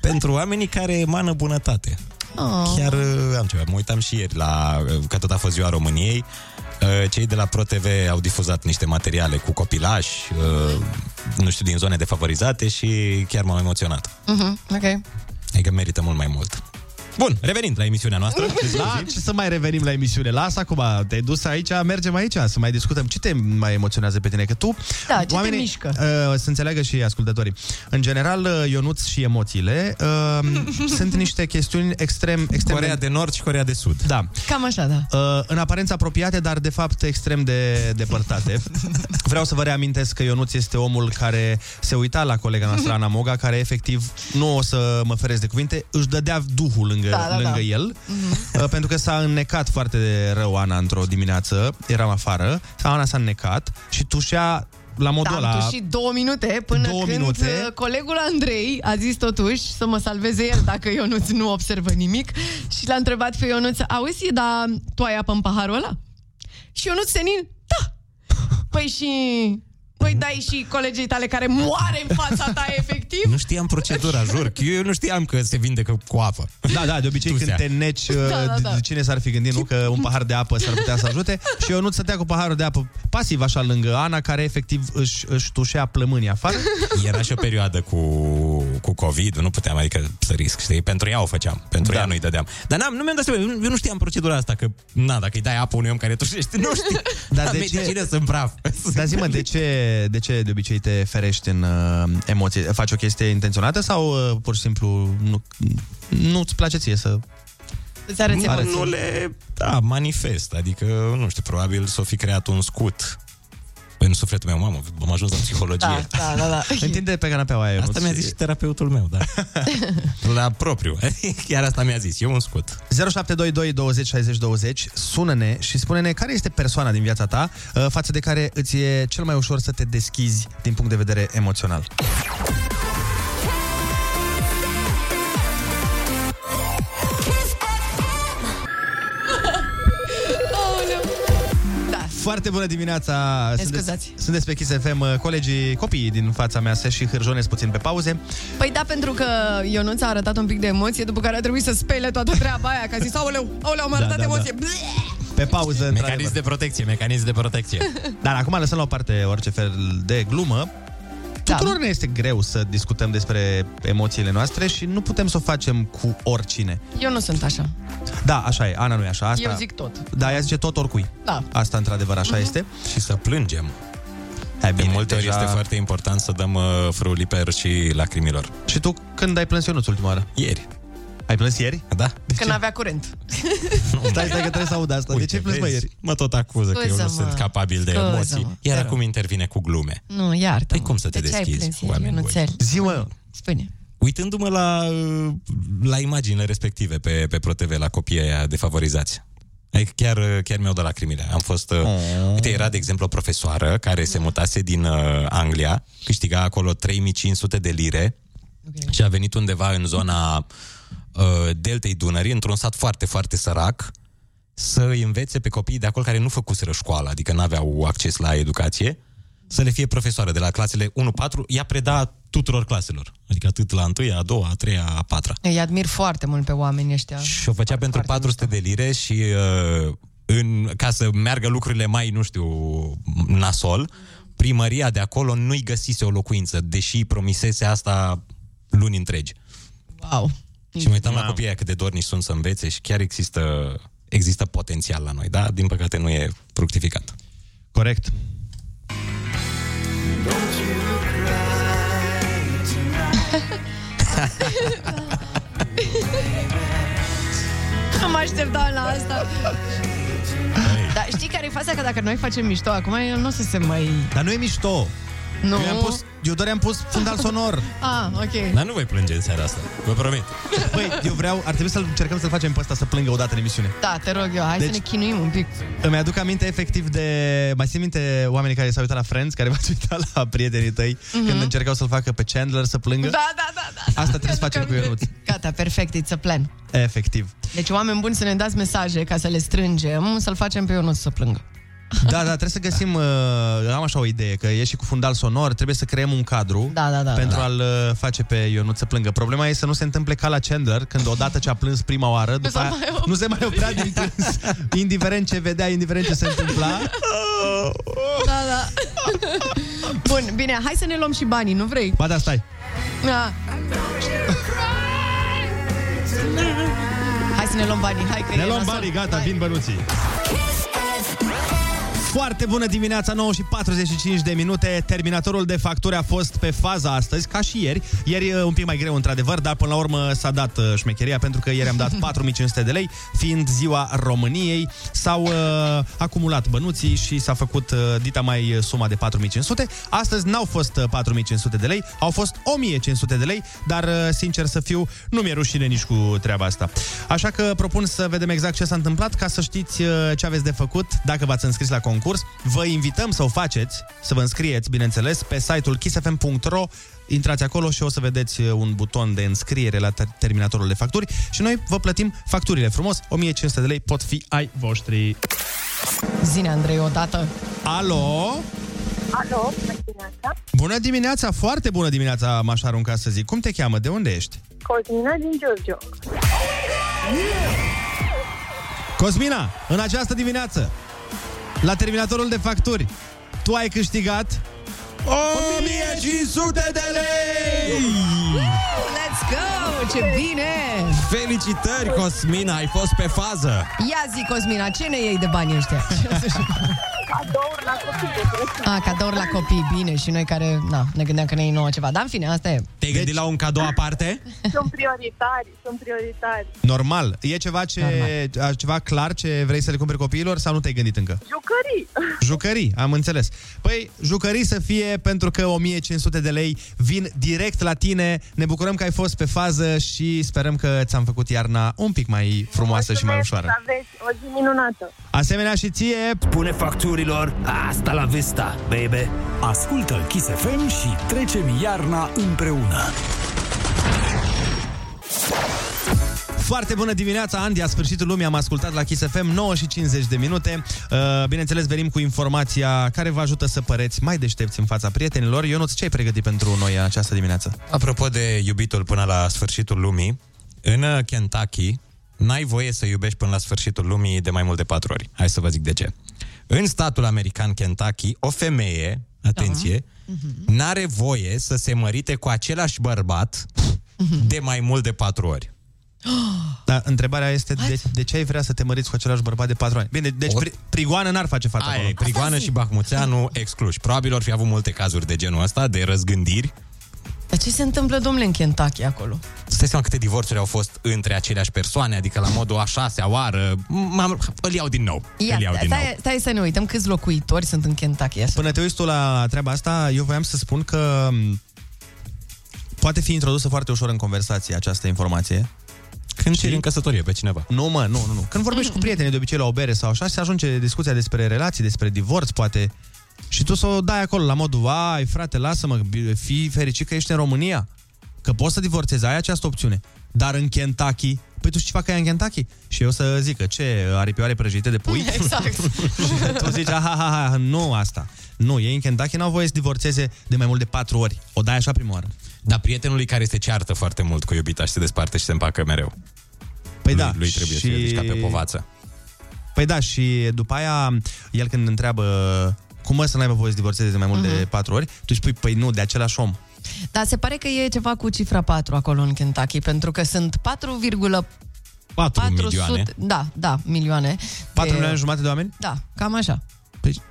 pentru oamenii care emană bunătate. Oh. Chiar uh, am ceva. Mă uitam și ieri la, uh, că tot a fost ziua României. Uh, Cei de la ProTV au difuzat niște materiale cu copilași, uh, nu știu, din zone defavorizate și chiar m-am emoționat. Mhm, ok. Adică merită mult mai mult. Bun, revenind la emisiunea noastră. La ce să mai revenim la emisiune? Lasă acum, te-ai dus aici, mergem aici să mai discutăm. Ce te mai emoționează pe tine? Că tu, Da, ce te mișcă? Uh, să înțeleagă și ascultătorii. În general, uh, Ionuț și emoțiile uh, sunt niște chestiuni extrem, extrem Corea de Nord și Corea de Sud. Da. Cam așa, da. Uh, în aparență apropiate, dar de fapt extrem de depărtate. Vreau să vă reamintesc că Ionuț este omul care se uita la colega noastră, Ana Moga, care efectiv, nu o să mă feresc de cuvinte, își dădea duhul lângă, Da, da, lângă da. el, uh, pentru că s-a înnecat foarte de rău Ana într-o dimineață, eram afară, sau Ana s-a înnecat și tușea la modul Da, ăla... am tușit două minute până Două când minute. uh, colegul Andrei a zis totuși să mă salveze el dacă Ionuț nu observă nimic și l-a întrebat pe Ionuț, auzi, dar tu ai apă în paharul ăla? Și Ionuț senin, da! Păi și Păi dai și colegii tale care moare în fața ta, efectiv? Nu știam procedura, jur. Eu nu știam că se vindecă cu apă. Da, da, de obicei Tusea. când te neci, Da, da, da. da, cine s-ar fi gândit, nu? Că un pahar de apă s-ar putea să ajute și eu nu stătea cu paharul de apă pasiv așa lângă Ana, care efectiv își, își tușea plămânii afară. Era și o perioadă cu, cu COVID, nu puteam, adică să risc, știi? Pentru ea o făceam, pentru da. ea nu-i dădeam. Dar n-am, nu mi-am dat seama, eu, eu nu știam procedura asta, că, na, dacă îi dai apă unui om care tușește, nu știu. Dar Da, de medicină ce? sunt praf. Dar zi-mă, de ce, de ce de obicei te ferești în uh, emoții? Faci o chestie intenționată sau uh, pur și simplu nu, nu-ți place ție să... Îți arăți nu, emoții. nu le, da, manifest, adică, nu știu, probabil s-o fi creat un scut în sufletul meu, mamă, am ajuns la psihologie. Da, da, da, da. Întinde pe canapeaua aia. Asta nu-ți- mi-a zis și terapeutul meu, da. la propriu. Chiar asta mi-a zis. E un scut. 0722 20 60 20 Sună-ne și spune-ne care este persoana din viața ta uh, față de care îți e cel mai ușor să te deschizi din punct de vedere emoțional. Foarte bună dimineața! Sunteți, scuzați. sunteți pe Kiss FM, uh, colegii, copiii din fața mea se și hârjonesc puțin pe pauze. Păi da, pentru că Ionuț a arătat un pic de emoție, după care a trebuit să spele toată treaba aia, că a zis, aoleu, aoleu, am Da, arătat da, da. emoție. Bleh! Pe pauză, Mecanism într-adevăr. de protecție, mecanism de protecție. Dar acum lăsăm la o parte orice fel de glumă. Tuturor ne este greu să discutăm despre emoțiile noastre și nu putem să o facem cu oricine. Eu nu sunt așa. Da, așa e. Ana nu e așa. Asta... Eu zic tot. Da, ea zice tot oricui. Da. Asta, într-adevăr, așa Mhm. este. Și să plângem. Hai, De bine, multe ori deja- este foarte important să dăm uh, frul liper și lacrimilor. Și tu când ai plâns Ionuț ultima oară? Ieri. Ai plâns ieri? Da. Când avea curent. Stai, stai că trebuie să aud asta. de ce ai plâns, mă, ieri? Mă tot acuză că eu nu Scuză-mă. sunt capabil de Scuză-mă, emoții. te Iar rog. acum intervine cu glume. Nu, iartă Păi cum să te de ce ai deschizi, plâns ieri, oameni buni? Ionuțel? Zi, mă. Spune. Uitându-mă la, uh, la imaginile respective pe, pe ProTV, la copiii aia defavorizați. Adică chiar, uh, chiar mi-au dat lacrimile. Am fost... Uh, Oh. Uite, era, de exemplu, o profesoară care se mutase din uh, Anglia, câștiga acolo 3500 de lire okay. și a venit undeva în zona uh, deltei Dunării, într-un sat foarte, foarte sărac, să îi învețe pe copiii de acolo care nu făcuseră școală, adică nu aveau acces la educație, să le fie profesoară de la clasele 1-4, ea preda tuturor claselor, adică atât la 1, a doua, a treia, a patra. Îi admir foarte mult pe oamenii ăștia. Și o făcea pentru 400 de lire și uh, în, ca să meargă lucrurile mai, nu știu, nasol, primăria de acolo nu-i găsise o locuință, deși îi promisese asta luni întregi. Wow. Și mă uitam la copiii aia cât de dornici sunt să învețe și chiar există, există potențial la noi, da? Din păcate nu e fructificat. Corect. Nu mă așteptam la asta. Dar știi care e faza? Că dacă noi facem mișto acum, el nu o să se mai... Dar nu e mișto. Nu. Eu, am pus, eu doar am pus fundal sonor. Ah, ok. Dar nu voi plânge în seara asta, vă promit. Băi, eu vreau, ar trebui să încercăm să-l facem pe ăsta să plângă o dată în emisiune. Da, te rog eu, hai Deci- să ne chinuim un pic. Îmi aduc aminte efectiv de... Mai țin minte oamenii care s-au uitat la Friends, care v-ați uitat la prietenii tăi, Mhm. când încercau să-l facă pe Chandler să plângă? Da, da, da, da. Asta trebuie să facem cu Ionuț. Gata, perfect, it's a plan. Efectiv. Deci oameni buni să ne dați mesaje ca să le strângem, să-l facem pe Ionuț să plângă. Da, da, trebuie să găsim, uh, am așa o idee, că e și cu fundal sonor, trebuie să creăm un cadru Da, da, da. pentru Da. a-l uh, face pe Ionut să plângă. Problema e să nu se întâmple ca la Chandler, când odată ce a plâns prima oară, după s-a aia, mai oprit. nu se mai oprea din plâns, indiferent ce vedea, indiferent ce se întâmpla. Da, da. Bun, bine, hai să ne luăm și banii, nu vrei? Ba da, stai. Da. Hai să ne luăm banii, hai că Ne e luăm nasol. banii, gata, vin bănuții. Foarte bună dimineața, 9 și 45 de minute. Terminatorul de facturi a fost pe faza astăzi, ca și ieri. Ieri e un pic mai greu, într-adevăr, dar până la urmă s-a dat uh, șmecheria, pentru că ieri am dat 4500 de lei, fiind ziua României. S-au uh, acumulat bănuții și s-a făcut uh, dita mai suma de 4500. Astăzi n-au fost uh, 4500 de lei, au fost 1500 de lei, dar, uh, sincer să fiu, nu mi-e rușine nici cu treaba asta. Așa că propun să vedem exact ce s-a întâmplat, ca să știți uh, ce aveți de făcut dacă v-ați înscris la concurs. Vă invităm să o faceți, să vă înscrieți, bineînțeles, pe site-ul kissfm.ro Intrați acolo și o să vedeți uh, un buton de înscriere la ter- terminatorul de facturi și noi vă plătim facturile frumos. 1500 de lei pot fi ai voștri. Zine, Andrei, odată. Alo? Alo, bună dimineața. Bună dimineața, foarte bună dimineața, m-aș arunca să zic. Cum te cheamă? De unde ești? Cosmina din Giurgiu. Cosmina, în această dimineață, la terminatorul de facturi, tu ai câștigat 1500 de lei! Let's go! Ce bine! Felicitări, Cosmina, ai fost pe fază! Ia zi, Cosmina, ce ne iei de banii ăștia? Cadouri la copii. A, cadouri la copii, bine, și noi care, na, ne gândeam că ne iei nouă ceva. Dar în fine, asta e. Te-ai gândit la un cadou aparte? Sunt prioritari, sunt prioritari. Normal. E ceva, ce, Normal. ceva clar ce vrei să le cumperi copiilor sau nu te-ai gândit încă? Jucării. Jucării, am înțeles. Păi, jucării să fie pentru că 1500 de lei vin direct la tine. Ne bucurăm că ai fost pe fază și sperăm că ți-am făcut iarna un pic mai frumoasă și mai ușoară. Să aveți o zi minunată. Asemenea și ție, Pune facturilor, asta la vista, baby. Ascultă Kiss FM și trecem iarna împreună. Foarte bună dimineața, Andy, a sfârșitul lumii am ascultat la Kiss FM 9 și 50 de minute. Uh, Bineînțeles, venim cu informația care vă ajută să păreți mai deștepți în fața prietenilor. Ionuț, ce ai pregătit pentru noi în această dimineață? Apropo de iubitul până la sfârșitul lumii, în uh, Kentucky n-ai voie să iubești până la sfârșitul lumii de mai mult de patru ori. Hai să vă zic de ce. În statul american Kentucky, o femeie, atenție, n-are voie să se mărite cu același bărbat de mai mult de patru ori. Dar întrebarea este de, de ce ai vrea să te măriți cu același bărbat de patru ani? Bine, deci pri, Prigoană n-ar face față Aia acolo. e, Prigoană și Bahmuțeanu excluși. Probabil or fi avut multe cazuri de genul ăsta, de răzgândiri. Dar ce se întâmplă, domnule, în Kentucky acolo? Să stai seama câte divorțuri au fost între aceleași persoane, adică la modul a șasea oară, m-am, îl iau din nou. Ia, îl iau din nou. stai, stai să ne uităm câți locuitori sunt în Kentucky. Așa. Până te uiți tu la treaba asta, eu voiam să spun că m, poate fi introdusă foarte ușor în conversație această informație. Când ceri în căsătorie pe cineva. Nu, mă, nu, nu, nu. Când vorbești cu prietenii de obicei la o bere sau așa, se ajunge discuția despre relații, despre divorț, poate. Și tu să o dai acolo la modul, vai, frate, lasă-mă, bi- fii fericit că ești în România. Că poți să divorțezi, ai această opțiune. Dar în Kentucky, păi tu știi ceva că e în Kentucky? Și eu să zic că ce, aripioare prăjite de pui? Exact. tu zici, ha, ha, ha, ha, nu asta. Nu, ei în Kentucky n-au voie să divorțeze de mai mult de patru ori. O dai așa prima oară. Dar prietenului care se ceartă foarte mult cu iubita și se desparte și se împacă mereu. Păi lui, da, Lui trebuie și- să fie ca pe povață. Păi da, și după aia, el când întreabă cum mă să n-aibă voie să divorțeze de mai mult de patru ori, tu îi spui, păi nu, de același om. Dar se pare că e ceva cu cifra 4 acolo în Kentucky, pentru că sunt 4,400... 4 milioane. Da, da, milioane. 4 de- milioane jumate de oameni? Da, cam așa. Păi,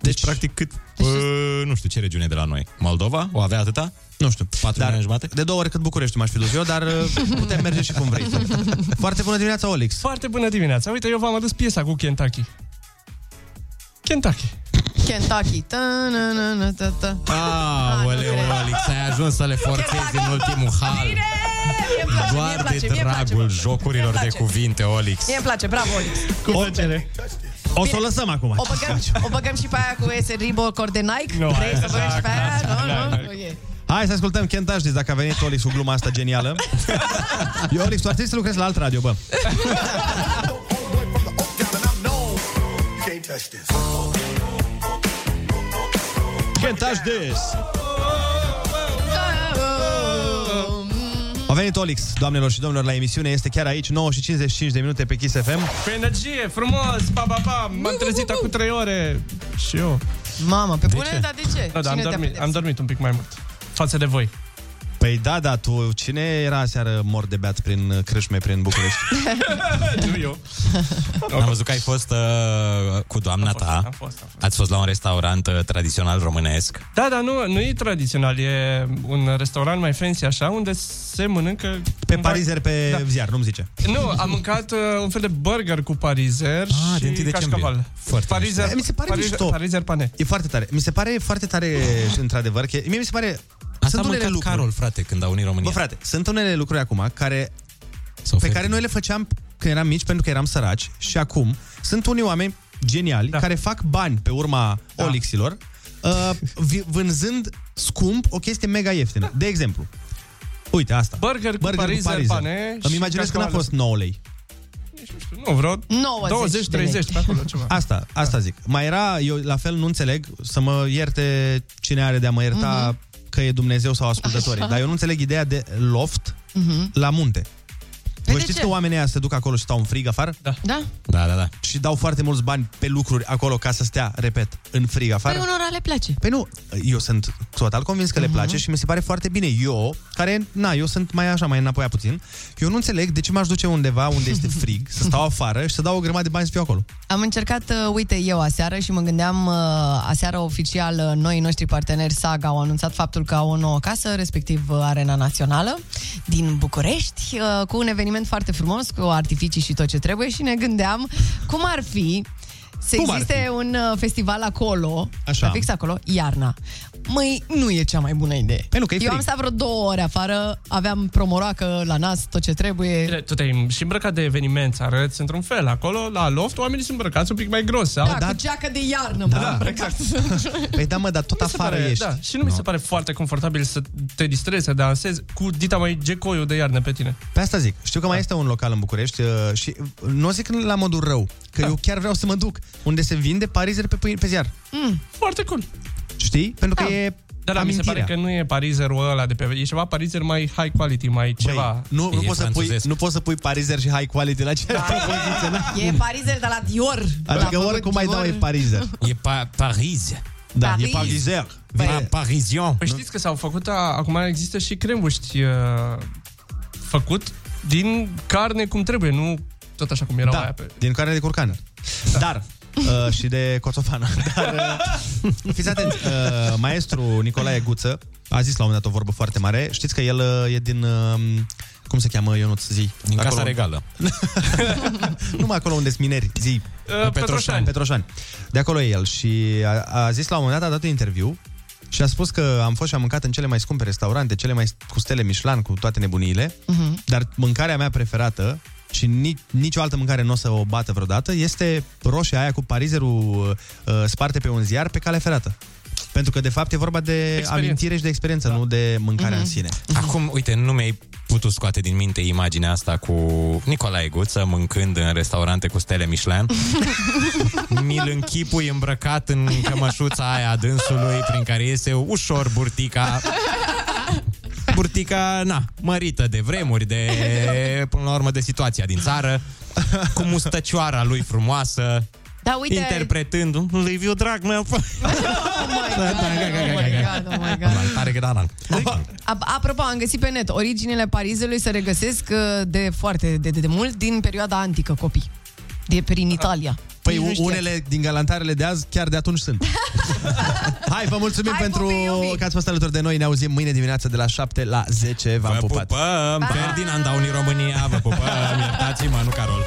Deci, practic, cât... Deci... Uh, nu știu, ce regiune e de la noi? Moldova? O avea atâta? Nu știu. 4 milioane jumate? De două ori cât București m-aș fi dus eu, dar uh, putem merge și cum vrei tu. Foarte bună dimineața, Olix. Foarte bună dimineața. Uite, eu v-am adus piesa cu Kentucky. Kentucky. Kentucky. Ta-na-na-na-ta-ta. Aoleu, Olix, ai ajuns să le forțezi în ultimul hal. Mie-mi place, Doar mie-mi place, de mie-mi place, dragul bă. jocurilor Mie-mi de place. cuvinte, Olix. Mie îmi place, bravo, Olix. Cu plăcere. O să o lăsăm acum. O băgăm, o băgăm și pe aia cu ese Reebok ori de Nike? Nu, Vrei aia să băgăm și pe aia? exact, Nu, da, nu? da. Ok. Hai să ascultăm Kent Ashdis, dacă a venit Olix cu gluma asta genială. Eu, Olix, tu ar trebui să lucrezi la alt radio, bă. Kent Ashdis. A venit Olix, doamnelor și domnilor, la emisiune. Este chiar aici, 9 și 55 de minute pe Kiss FM. Cu energie, frumos, pa, pa, pa. M-am trezit acum 3 ore. Și eu. Mamă, pe De bune? ce? Dar de ce? Da, da, am, Cine te-a dormit, pedepsit? am dormit un pic mai mult. Față de voi. Păi da, da, tu, cine era seară mor de beat prin uh, crâșme, prin București? nu eu. Am văzut că ai fost uh, cu doamna ta. am fost, am Ați fost la un restaurant uh, tradițional românesc. Da, dar nu, nu e tradițional, e un restaurant mai fancy așa, unde se mănâncă... Pe parizer pe da. ziar, nu-mi zice. Nu, am mâncat uh, un fel de burger cu parizer Ah, și de 1 decembrie. cașcaval. Foarte parizer, mișto. Mi se pare parizer, mișto. parizer pane. E foarte tare. Mi se pare foarte tare, într-adevăr, că mie mi se pare... Asta a sunt unele mâncat lucruri. Carol, frate, când a unit România. Bă, frate, sunt unele lucruri acum care, S-au pe oferit. care noi le făceam când eram mici pentru că eram săraci și acum sunt unii oameni geniali da. care fac bani pe urma da. olixilor uh, vi- vânzând scump o chestie mega ieftină. De exemplu, uite asta. Burger cu parizer, pane Îmi și imaginez că n-a cașcaval. fost 9 lei. Nu, vreo 90 de lei. 20-30 pe acolo ceva. Asta, asta zic. Mai era, eu la fel nu înțeleg, să mă ierte cine are de a mă ierta Mhm. Că e Dumnezeu sau ascultătorii, Așa. dar eu nu înțeleg ideea de loft Mhm. la munte. Păi Voi de știți ce? că oamenii ăia se duc acolo și stau în frig afară? Da. Da? Da, da, da. Și dau foarte mulți bani pe lucruri acolo ca să stea, repet, în frig afară? Păi unora le place. Păi nu, eu sunt total convins că le place și mi se pare foarte bine. Eu, care, na, eu sunt mai așa, mai înapoi puțin, eu nu înțeleg de ce m-aș duce undeva unde este frig, să stau afară și să dau o grămadă de bani să fiu acolo. Am încercat, uh, uite, eu aseară și mă gândeam, uh, aseară oficial, uh, noi noștri parteneri Saga au anunțat faptul că au o nouă casă, respectiv uh, Arena Națională din București, uh, cu un eveniment foarte frumos, cu artificii și tot ce trebuie și ne gândeam cum ar fi să Cum ar existe un uh, festival acolo, Așa. fix acolo, iarna. Măi, nu e cea mai bună idee. Păi nu, că e Eu am frig. stat vreo două ore afară, aveam promoroacă la nas, tot ce trebuie. Bine, Tu te-ai și îmbrăcat de eveniment, să arăți într-un fel. Acolo, la loft, oamenii sunt îmbrăcați un pic mai gros. Sau? Da, cu geacă de iarnă, mă, Da, îmbrăcat. Păi da, mă, dar tot Mi se afară pare, ești. Da, și nu mi se pare foarte confortabil să te distrezi, să dansezi cu dita mai gecoiul de iarnă pe tine. Pe asta zic. Știu că mai este un local în București uh, și uh, nu o zic la modul rău, că eu chiar vreau să mă duc, unde se vinde parizeri pe, pâine- pe ziar. Mm, foarte cool. Știi? Pentru că e Da, da, mi se pare amintirea. că nu e parizerul ăla de pe... E ceva parizer mai high quality, mai ceva. Băi, nu, nu, poți să pui, nu poți să pui parizer și high quality la aceeași propoziție. na? E parizer de la Dior. Adică L-a făcut oricum mai Dior. dau e parizer. E pa- Paris. Da, Paris. e parizer. Păi, Parision. Păi știți că s-au făcut, a, acum există și crembuști uh, făcut din carne cum trebuie, nu tot așa cum erau Da, aia pe... din carne de curcan. Dar, uh, și de coțofană. Dar, uh, fiți atenți, uh, maestru Nicolae Guță a zis la un moment dat o vorbă foarte mare. Știți că el uh, e din... Uh, cum se cheamă, Ionuț, zi? Din Casa Regală. Numai acolo unde sunt mineri, zi. Uh, Petroșani. Petroșani. De acolo e el și a, a zis la un moment dat, a dat un interviu și a spus că am fost și am mâncat în cele mai scumpe restaurante, cele mai cu stele Michelin, cu toate nebuniile, Mhm. dar mâncarea mea preferată și nici, nicio altă mâncare nu o să o bată vreodată, este roșia aia cu parizerul uh, sparte pe un ziar pe cale ferată. Pentru că, de fapt, e vorba de Experiență. amintire și de experiență, da. nu de mâncarea Mhm. în sine. Acum, uite, nu mi-ai putut scoate din minte imaginea asta cu Nicolae Guță mâncând în restaurante cu stele Michelin. Mi-l închipui îmbrăcat în cămășuța aia a dânsului prin care iese ușor burtica burtica, na, mărită de vremuri, de, până la urmă, de situația din țară, cu mustăcioara lui frumoasă, Da, uite... interpretând Liviu drag meu. Oh my God, oh my God. Tare că da, da. A- Apropo, am găsit pe net originele Parizului se regăsesc uh, de foarte de, de, de mult din perioada antică, copii. De prin Italia. Păi Nici nu știați. unele din galantarele de azi chiar de atunci sunt. Hai, vă mulțumim Hai, pentru pupi, iubi. că ați fost alături de noi. Ne auzim mâine dimineață de la 7 la 10. V-am Vă pupat. pupăm! Ferdinand, Daunii România, vă pupăm! Iertați-mă, nu Carol!